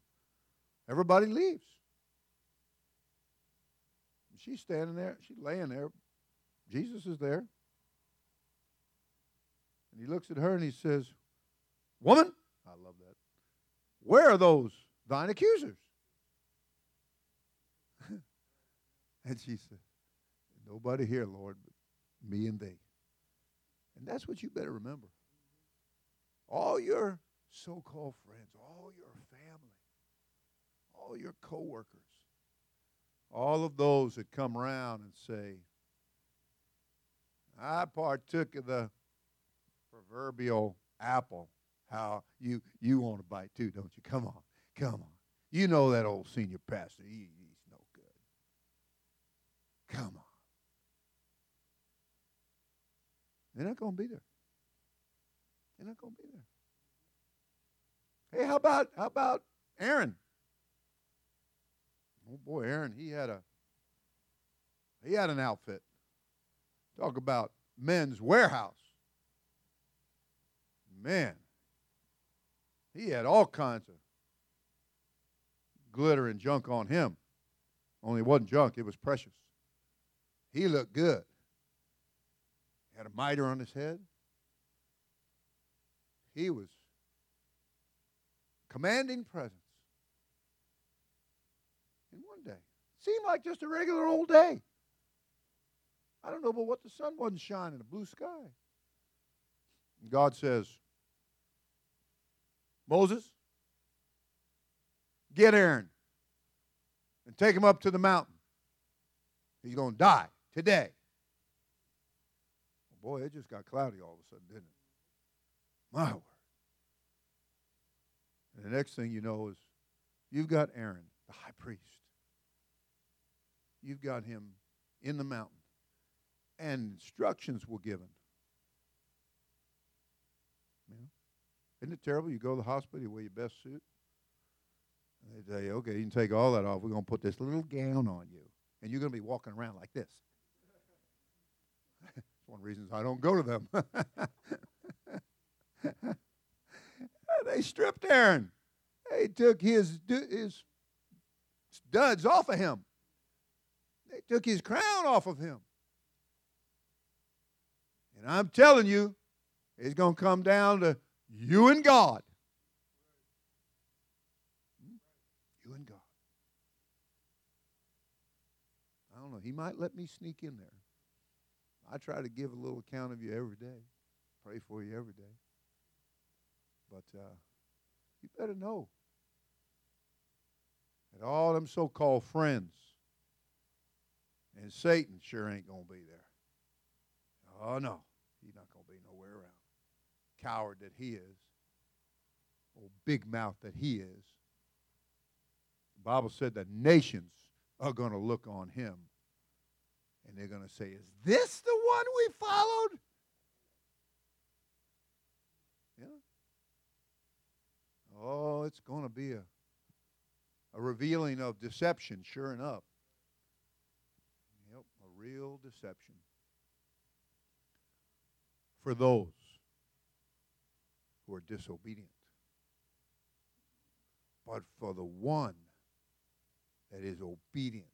everybody leaves. She's standing there, she's laying there. Jesus is there. And he looks at her and he says, Woman. Where are those thine accusers? [laughs] and she said, Nobody here, Lord, but me and thee. And that's what you better remember. All your so called friends, all your family, all your coworkers, all of those that come around and say, I partook of the proverbial apple how you you want to bite too, don't you? Come on, come on. You know that old senior pastor. He, he's no good. Come on. They're not going to be there. They're not going to be there. Hey, how about how about Aaron? Oh boy, Aaron, he had a he had an outfit. Talk about Men's Wearhouse. Man, he had all kinds of glitter and junk on him. Only it wasn't junk, it was precious. He looked good. He Had a mitre on his head. He was commanding presence. In one day. Seemed like just a regular old day. I don't know but what the sun wasn't shining, a blue sky. And God says, Moses, get Aaron and take him up to the mountain. He's going to die today. Boy, it just got cloudy all of a sudden, didn't it? My word. And the next thing you know is you've got Aaron, the high priest. You've got him in the mountain, and instructions were given. You know? Isn't it terrible? You go to the hospital, you wear your best suit, and they say, okay, you can take all that off. We're going to put this little gown on you, and you're going to be walking around like this. [laughs] One of the reasons I don't go to them. [laughs] they stripped Aaron. They took his, his studs off of him. They took his crown off of him. And I'm telling you, it's going to come down to you and God. You and God. I don't know. He might let me sneak in there. I try to give a little account of you every day, pray for you every day. But uh, you better know that all them so called friends and Satan sure ain't going to be there. Oh, no. He's not going to be nowhere around. Coward that he is, old big mouth that he is. The Bible said that nations are going to look on him and they're going to say, Is this the one we followed? Yeah. Oh, it's going to be a, a revealing of deception, sure enough. Yep, a real deception. For those who are disobedient. But for the one that is obedient,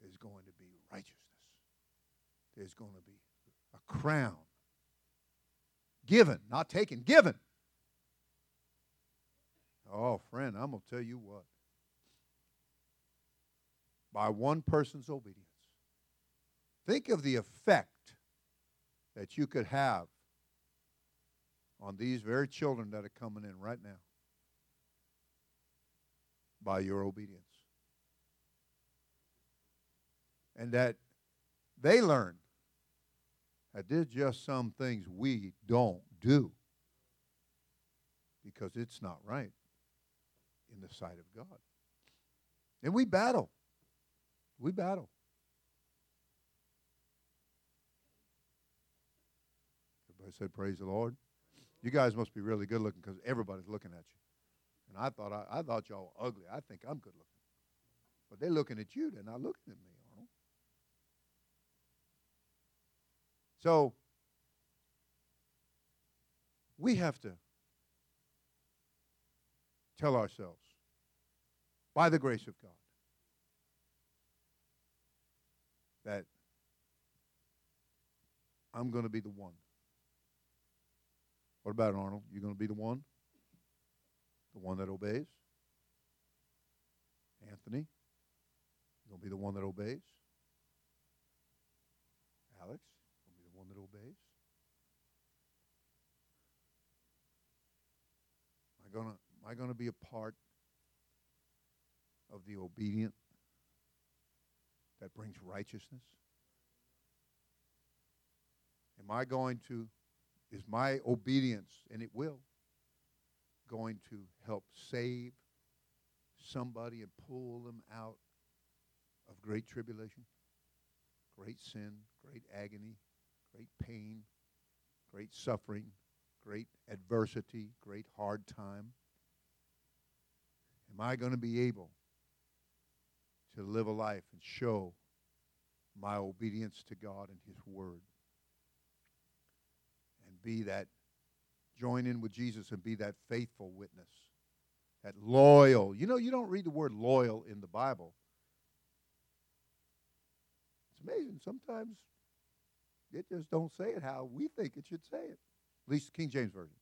there's going to be righteousness. There's going to be a crown given, not taken, given. Oh, friend, I'm going to tell you what. By one person's obedience, think of the effect that you could have on these very children that are coming in right now by your obedience. and that they learn that there's just some things we don't do because it's not right in the sight of God. And we battle. We battle. Everybody said, Praise the Lord. You guys must be really good looking because everybody's looking at you. And I thought I, I thought y'all were ugly. I think I'm good looking. But they're looking at you, they're not looking at me. Arnold. So we have to tell ourselves, by the grace of God, that I'm going to be the one. What about Arnold? You going to be the one? The one that obeys? Anthony? You going to be the one that obeys? Alex? You going to be the one that obeys? Am I gonna am I gonna be a part of the obedient that brings righteousness? Am I going to is my obedience, and it will, going to help save somebody and pull them out of great tribulation, great sin, great agony, great pain, great suffering, great adversity, great hard time? Am I going to be able to live a life and show my obedience to God and His Word? And be that, join in with Jesus and be that faithful witness, that loyal. You know, you don't read the word loyal in the Bible. It's amazing. Sometimes it just don't say it how we think it should say it. At least King James Version.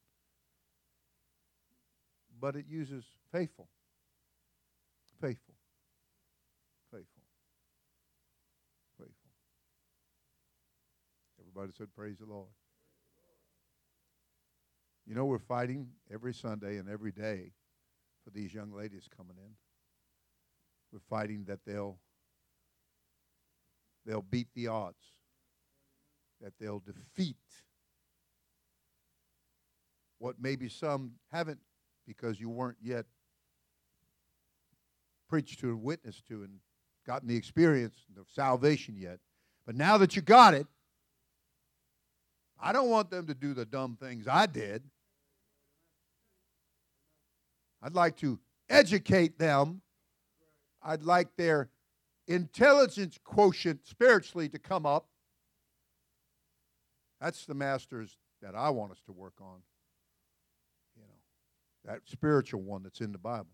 But it uses faithful. Faithful. Faithful. Faithful. Everybody said, Praise the Lord. You know, we're fighting every Sunday and every day for these young ladies coming in. We're fighting that they'll they'll beat the odds, that they'll defeat what maybe some haven't because you weren't yet preached to and witnessed to and gotten the experience of salvation yet. But now that you got it, I don't want them to do the dumb things I did. I'd like to educate them. I'd like their intelligence quotient spiritually to come up. That's the masters that I want us to work on. You know, that spiritual one that's in the Bible.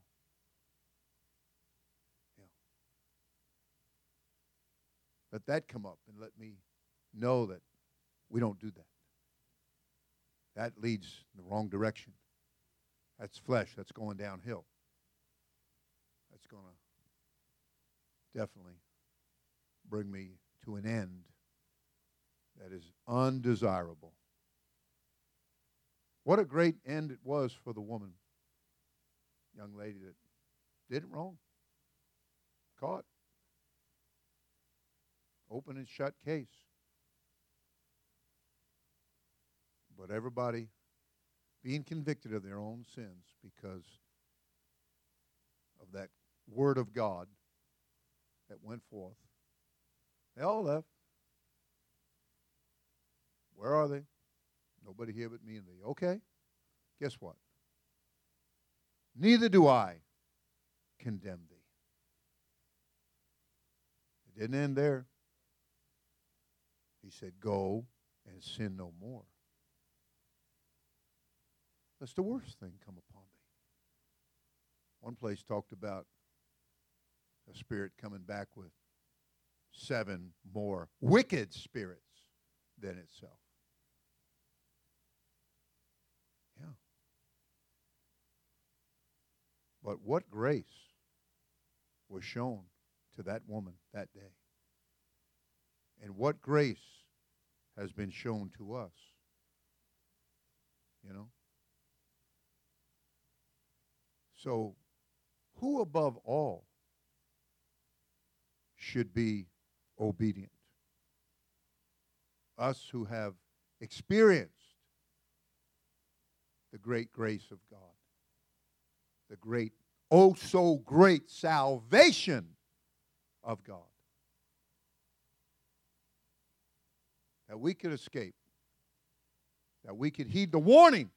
Let that come up and let me know that we don't do that. That leads in the wrong direction. That's flesh. That's going downhill. That's going to definitely bring me to an end that is undesirable. What a great end it was for the woman, young lady that did it wrong. Caught. Open and shut case. But everybody being convicted of their own sins because of that word of God that went forth. They all left. Where are they? Nobody here but me and thee. Okay. Guess what? Neither do I condemn thee. It didn't end there. He said, Go and sin no more lest the worst thing come upon thee. One place talked about a spirit coming back with seven more wicked spirits than itself. Yeah. But what grace was shown to that woman that day? And what grace has been shown to us? You know? So, who above all should be obedient? Us who have experienced the great grace of God, the great, oh so great salvation of God. That we could escape, that we could heed the warning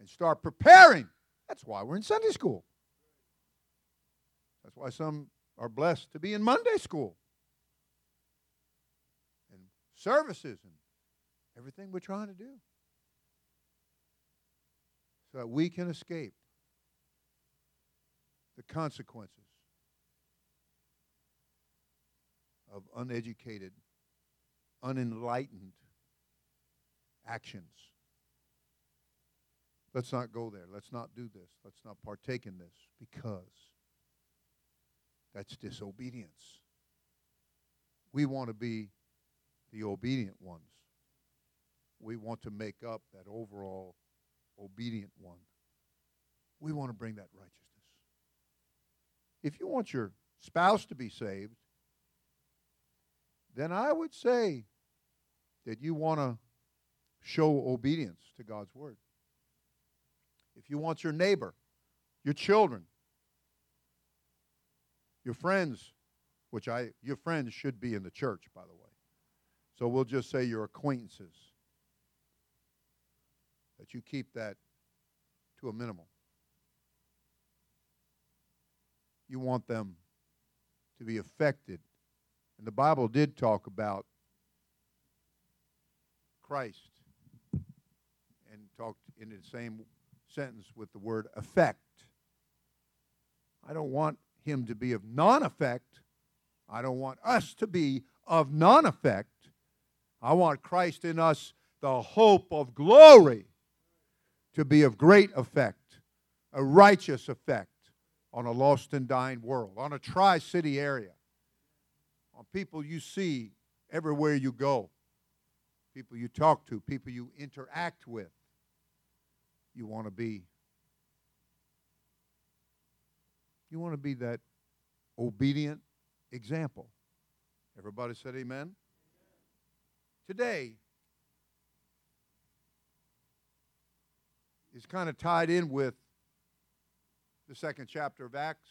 and start preparing that's why we're in Sunday school. That's why some are blessed to be in Monday school. And services and everything we're trying to do. So that we can escape the consequences of uneducated, unenlightened actions Let's not go there. Let's not do this. Let's not partake in this because that's disobedience. We want to be the obedient ones. We want to make up that overall obedient one. We want to bring that righteousness. If you want your spouse to be saved, then I would say that you want to show obedience to God's word if you want your neighbor, your children, your friends which I, your friends should be in the church, by the way. So we'll just say your acquaintances, that you keep that to a minimum. You want them to be affected. And the Bible did talk about Christ and talked in the same sentence with the word effect. I don't want him to be of non effect. I don't want us to be of non effect. I want Christ in us, the hope of glory, to be of great effect, a righteous effect on a lost and dying world, on a tri city area, on people you see everywhere you go, people you talk to, people you interact with. You want to be you want to be that obedient example. Everybody said amen. Today is kind of tied in with the second chapter of Acts.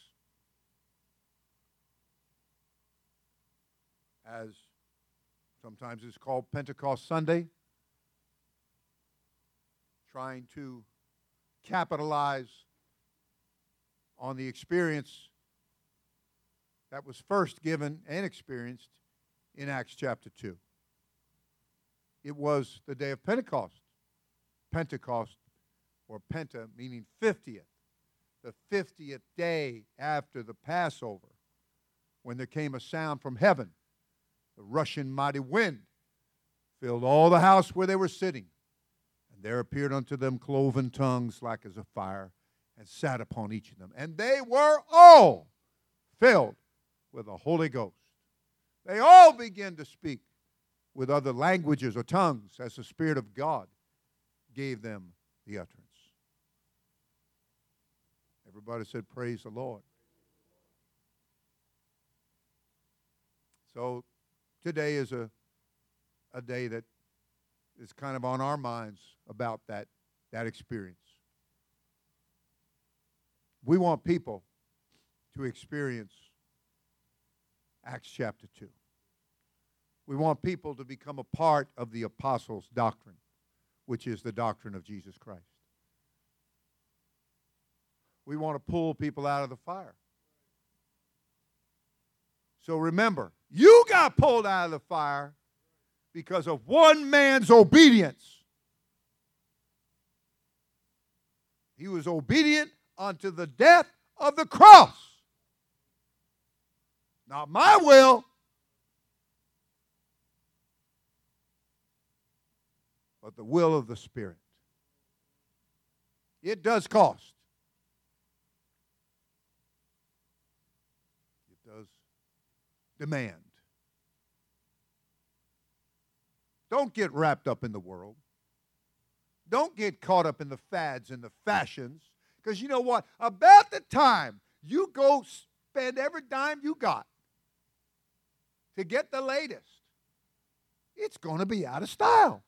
As sometimes it's called Pentecost Sunday, trying to capitalize on the experience that was first given and experienced in Acts chapter 2. It was the day of Pentecost. Pentecost, or Penta, meaning 50th the 50th day after the Passover, when there came a sound from heaven, the rushing mighty wind filled all the house where they were sitting. And there appeared unto them cloven tongues like as a fire, and sat upon each of them. And they were all filled with the Holy Ghost. They all began to speak with other languages or tongues as the Spirit of God gave them the utterance. Everybody said, Praise the Lord. So today is a, a day that is kind of on our minds about that, that experience. We want people to experience Acts chapter 2. We want people to become a part of the apostles' doctrine, which is the doctrine of Jesus Christ. We want to pull people out of the fire. So remember, you got pulled out of the fire because of one man's obedience. He was obedient unto the death of the cross. Not my will, but the will of the Spirit. It does cost. It does demand. Don't get wrapped up in the world. Don't get caught up in the fads and the fashions. Because you know what? About the time you go spend every dime you got to get the latest, it's going to be out of style.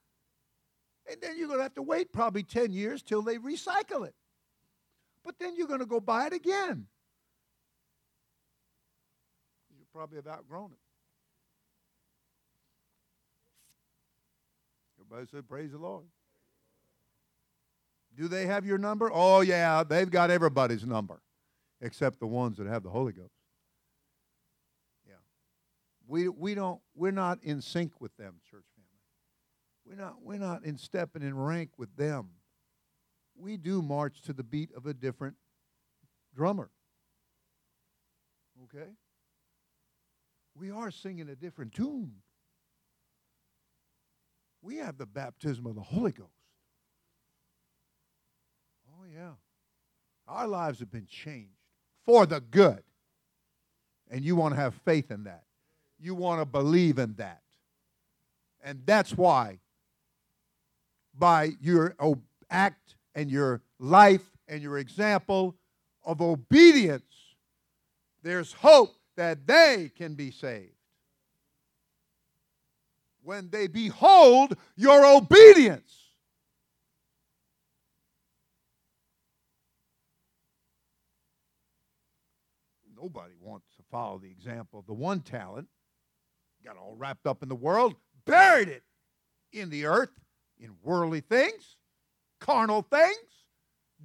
And then you're going to have to wait probably 10 years till they recycle it. But then you're going to go buy it again You probably have outgrown it. Everybody said, Praise the Lord. Do they have your number? Oh, yeah, they've got everybody's number except the ones that have the Holy Ghost. Yeah. We, we don't, we're not in sync with them, church family. We're not, we're not in step and in rank with them. We do march to the beat of a different drummer. Okay? we are singing a different tune. We have the baptism of the Holy Ghost. Oh, yeah. Our lives have been changed for the good. And you want to have faith in that. You want to believe in that. And that's why, by your act and your life and your example of obedience, there's hope that they can be saved. When they behold your obedience. Nobody wants to follow the example of the one talent. Got all wrapped up in the world, buried it in the earth, in worldly things, carnal things,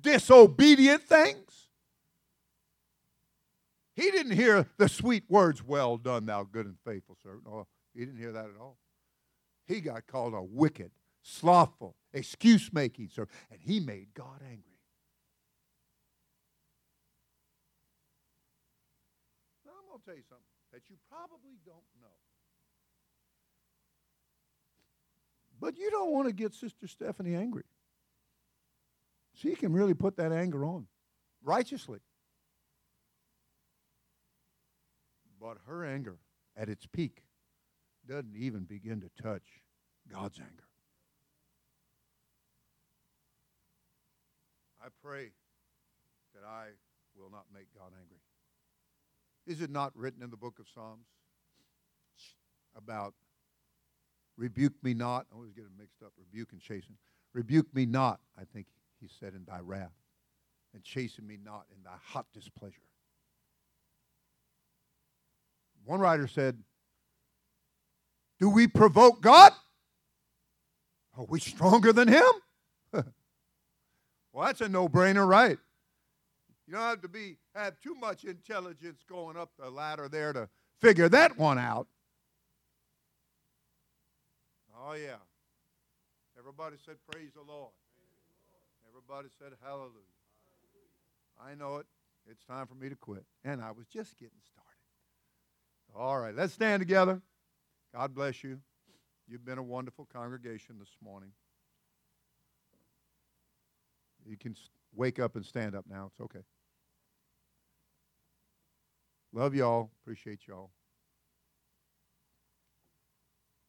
disobedient things. He didn't hear the sweet words, Well done, thou good and faithful servant. No, he didn't hear that at all. He got called a wicked, slothful, excuse making servant, and he made God angry. Now, I'm going to tell you something that you probably don't know. But you don't want to get Sister Stephanie angry. She can really put that anger on righteously. But her anger at its peak doesn't even begin to touch God's anger. I pray that I will not make God angry. Is it not written in the book of Psalms about rebuke me not? I always get them mixed up, rebuke and chasten. Rebuke me not, I think he said, in thy wrath, and chasten me not in thy hot displeasure. One writer said, Do we provoke God? Are we stronger than him? [laughs] well, that's a no brainer, right? You don't have to be have too much intelligence going up the ladder there to figure that one out. Oh yeah. Everybody said praise the Lord. Everybody said hallelujah. I know it. It's time for me to quit. And I was just getting started. All right, let's stand together. God bless you. You've been a wonderful congregation this morning. You can wake up and stand up now. It's okay. Love y'all. Appreciate y'all.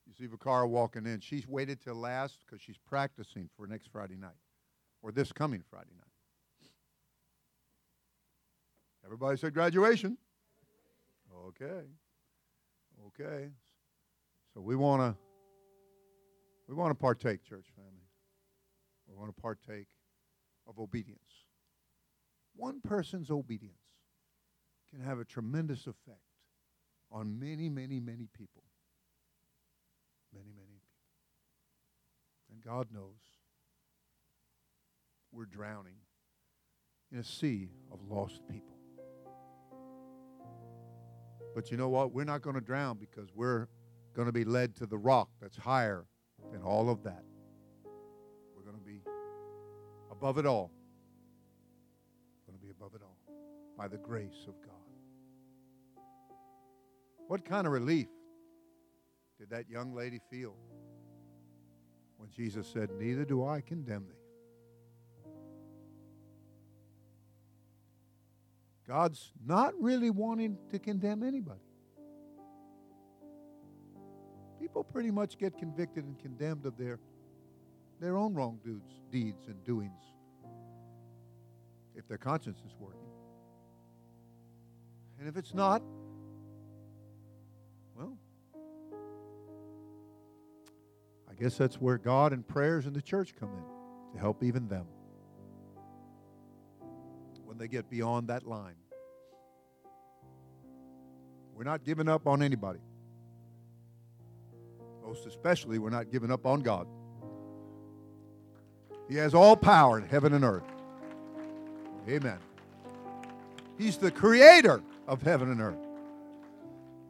You see Vacara walking in. She's waited till last because she's practicing for next Friday night or this coming Friday night. Everybody said graduation. Okay. Okay. So we want to we want to partake, church family. We want to partake of obedience. One person's obedience can have a tremendous effect on many, many, many people. Many, many people. And God knows we're drowning in a sea of lost people. But you know what? We're not going to drown because we're going to be led to the rock that's higher than all of that. Above it all. Going to be above it all by the grace of God. What kind of relief did that young lady feel when Jesus said, Neither do I condemn thee? God's not really wanting to condemn anybody. People pretty much get convicted and condemned of their, their own wrong dudes, deeds and doings if their conscience is working. And if it's not, well, I guess that's where God and prayers and the church come in to help even them when they get beyond that line. We're not giving up on anybody. Most especially, we're not giving up on God. He has all power in heaven and earth. Amen. He's the creator of heaven and earth.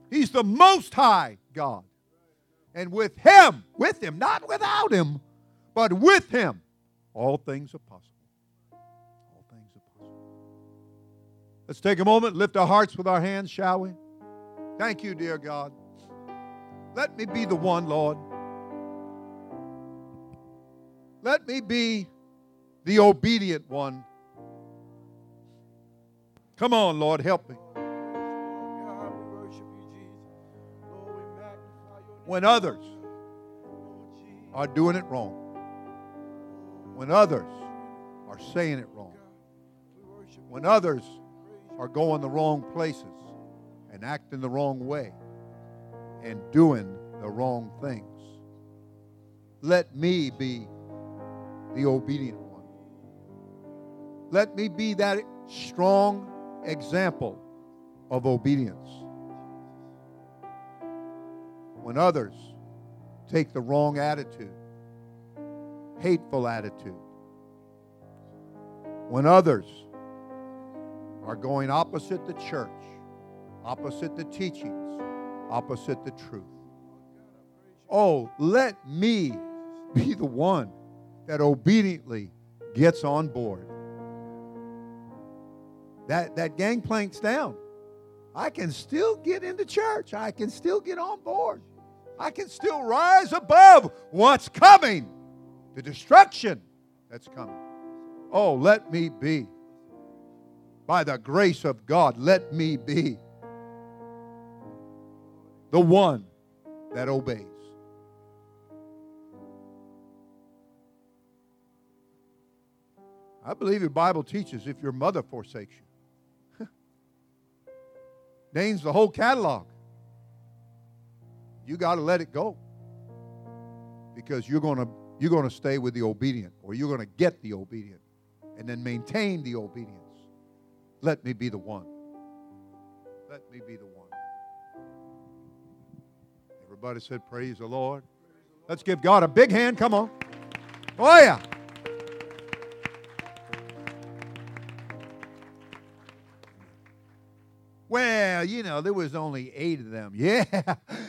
He's the most high God. And with him, with him, not without him, but with him, all things are possible. All things are possible. Let's take a moment, lift our hearts with our hands, shall we? Thank you, dear God. Let me be the one, Lord. Let me be the obedient one. Come on, Lord, help me. When others are doing it wrong, when others are saying it wrong, when others are going the wrong places and acting the wrong way and doing the wrong things. Let me be the obedient one. Let me be that strong example of obedience. When others take the wrong attitude, hateful attitude, when others are going opposite the church, opposite the teachings, opposite the truth. Oh, let me be the one that obediently gets on board. That, that gangplank's down. I can still get into church. I can still get on board. I can still rise above what's coming, the destruction that's coming. Oh, let me be. By the grace of God, let me be the one that obeys. I believe your Bible teaches if your mother forsakes you, [laughs] names the whole catalog. You got to let it go because you're going to you're going to stay with the obedient or you're going to get the obedient and then maintain the obedience. Let me be the one. Let me be the one. Everybody said, Praise the Lord. Let's give God a big hand. Come on. Oh, yeah. Well, you know, there was only eight of them. [laughs] Yeah,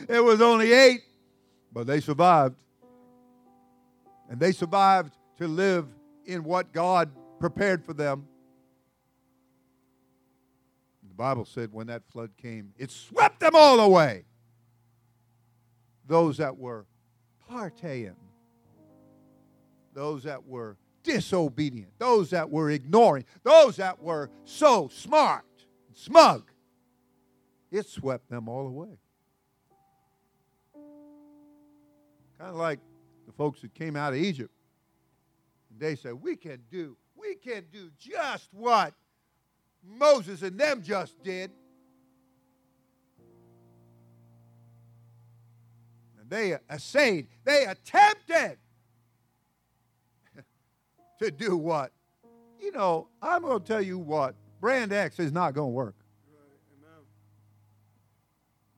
it was only eight, but they survived. And they survived to live in what God prepared for them. The Bible said when that flood came, it swept them all away. Those that were partying, those that were disobedient, those that were ignoring, those that were so smart, smug, it swept them all away. Kind of like the folks that came out of Egypt. They said, We can do, we can do just what Moses and them just did. And they essayed, they attempted [laughs] to do what? You know, I'm going to tell you what, brand X is not going to work.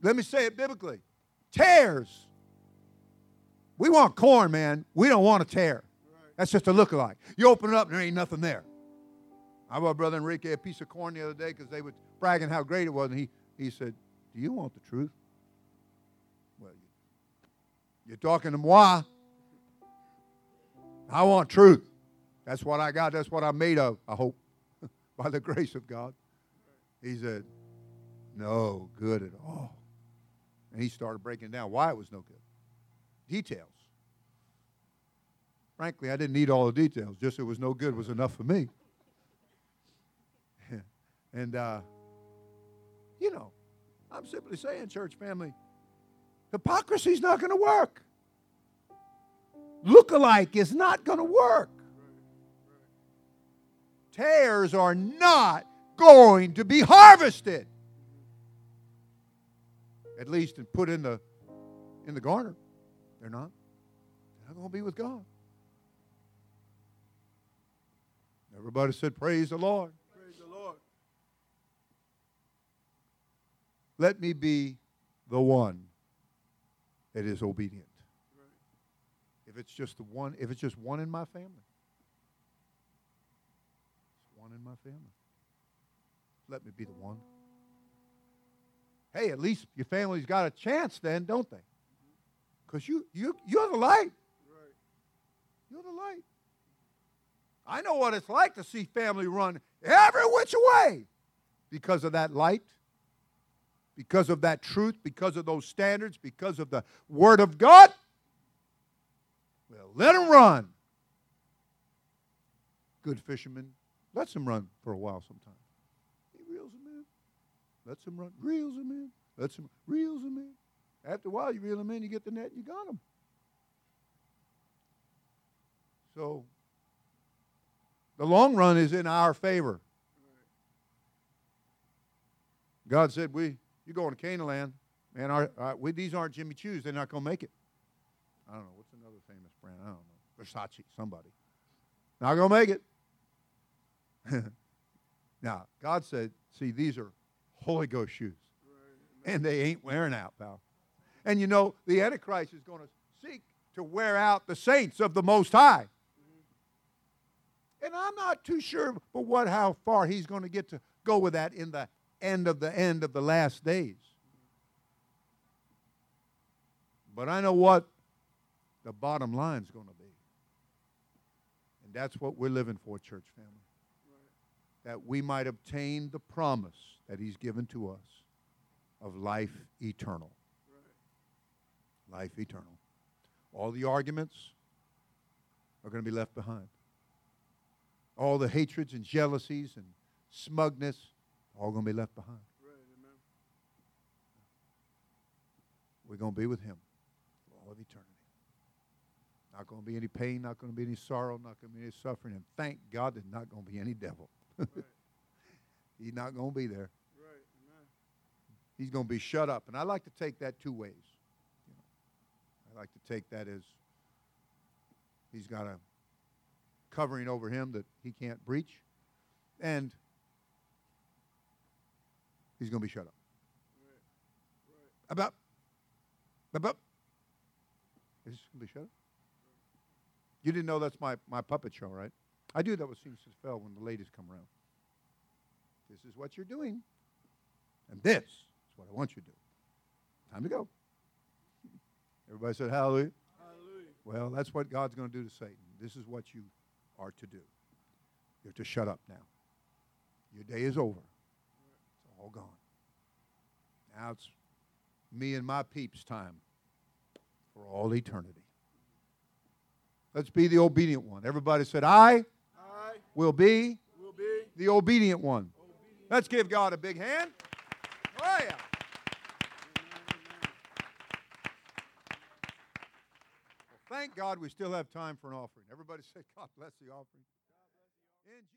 Let me say it biblically. Tares. We want corn, man. We don't want a tear. That's just a look-alike. You open it up and there ain't nothing there. I bought Brother Enrique a piece of corn the other day because they were bragging how great it was, and he, he said, Do you want the truth? Well, you're talking to moi. I want truth. That's what I got. That's what I'm made of, I hope, [laughs] by the grace of God. He said, No good at all. And he started breaking down why it was no good. Details. Frankly, I didn't need all the details. Just it was no good was enough for me. [laughs] and, uh, you know, I'm simply saying, church family, hypocrisy's not going to work. Look-alike is not going to work. Tares are not going to be harvested at least and put in the in the garner. They're not. They're not going to be with God. Everybody said, Praise the Lord. Praise the Lord. Let me be the one that is obedient. If it's just the one, if it's just one in my family, it's one in my family. Let me be the one hey, at least your family's got a chance then, don't they? Because you, you, you're the light. You're the light. I know what it's like to see family run every which way because of that light, because of that truth, because of those standards, because of the Word of God. Well, let them run. Good fisherman lets them run for a while sometimes lets him run, reels him in, lets him, reels him in. After a while, you reel him in, you get the net, you got him. So, the long run is in our favor. God said, "We, you going to Canaan land, man? Our, our, we, these aren't Jimmy Choo's. They're not going to make it. I don't know what's another famous brand. I don't know Versace, somebody. Not going to make it. [laughs] now, God said, "See, these are Holy Ghost shoes. And they ain't wearing out, pal. And you know, the Antichrist is going to seek to wear out the saints of the Most High. And I'm not too sure but what how far he's going to get to go with that in the end of the end of the last days. But I know what the bottom line is going to be. And that's what we're living for, church family. That we might obtain the promise that he's given to us of life eternal. Life eternal. All the arguments are going to be left behind. All the hatreds and jealousies and smugness, all going to be left behind. We're going to be with him for all of eternity. Not going to be any pain, not going to be any sorrow, not going to be any suffering. And thank God there's not going to be any devil. Right. [laughs] He's not going to be there. He's going to be shut up. And I like to take that two ways. You know, I like to take that as he's got a covering over him that he can't breach, and he's going to be shut up. About, about, is this going to be shut up? You didn't know that's my, my puppet show, right? I do that with Seamstress Feld when the ladies come around. This is what you're doing, and this is what I want you to do. Time to go. Everybody said hallelujah. Hallelujah. Well, that's what God's going to do to Satan. This is what you are to do. You're to shut up now. Your day is over. It's all gone. Now it's me and my peeps time for all eternity. Let's be the obedient one. Everybody said, I I will be will be the obedient one. obedient. Let's give God a big hand. Oh, yeah. Well, thank God we still have time for an offering. Everybody [laughs] say, God bless the offering. In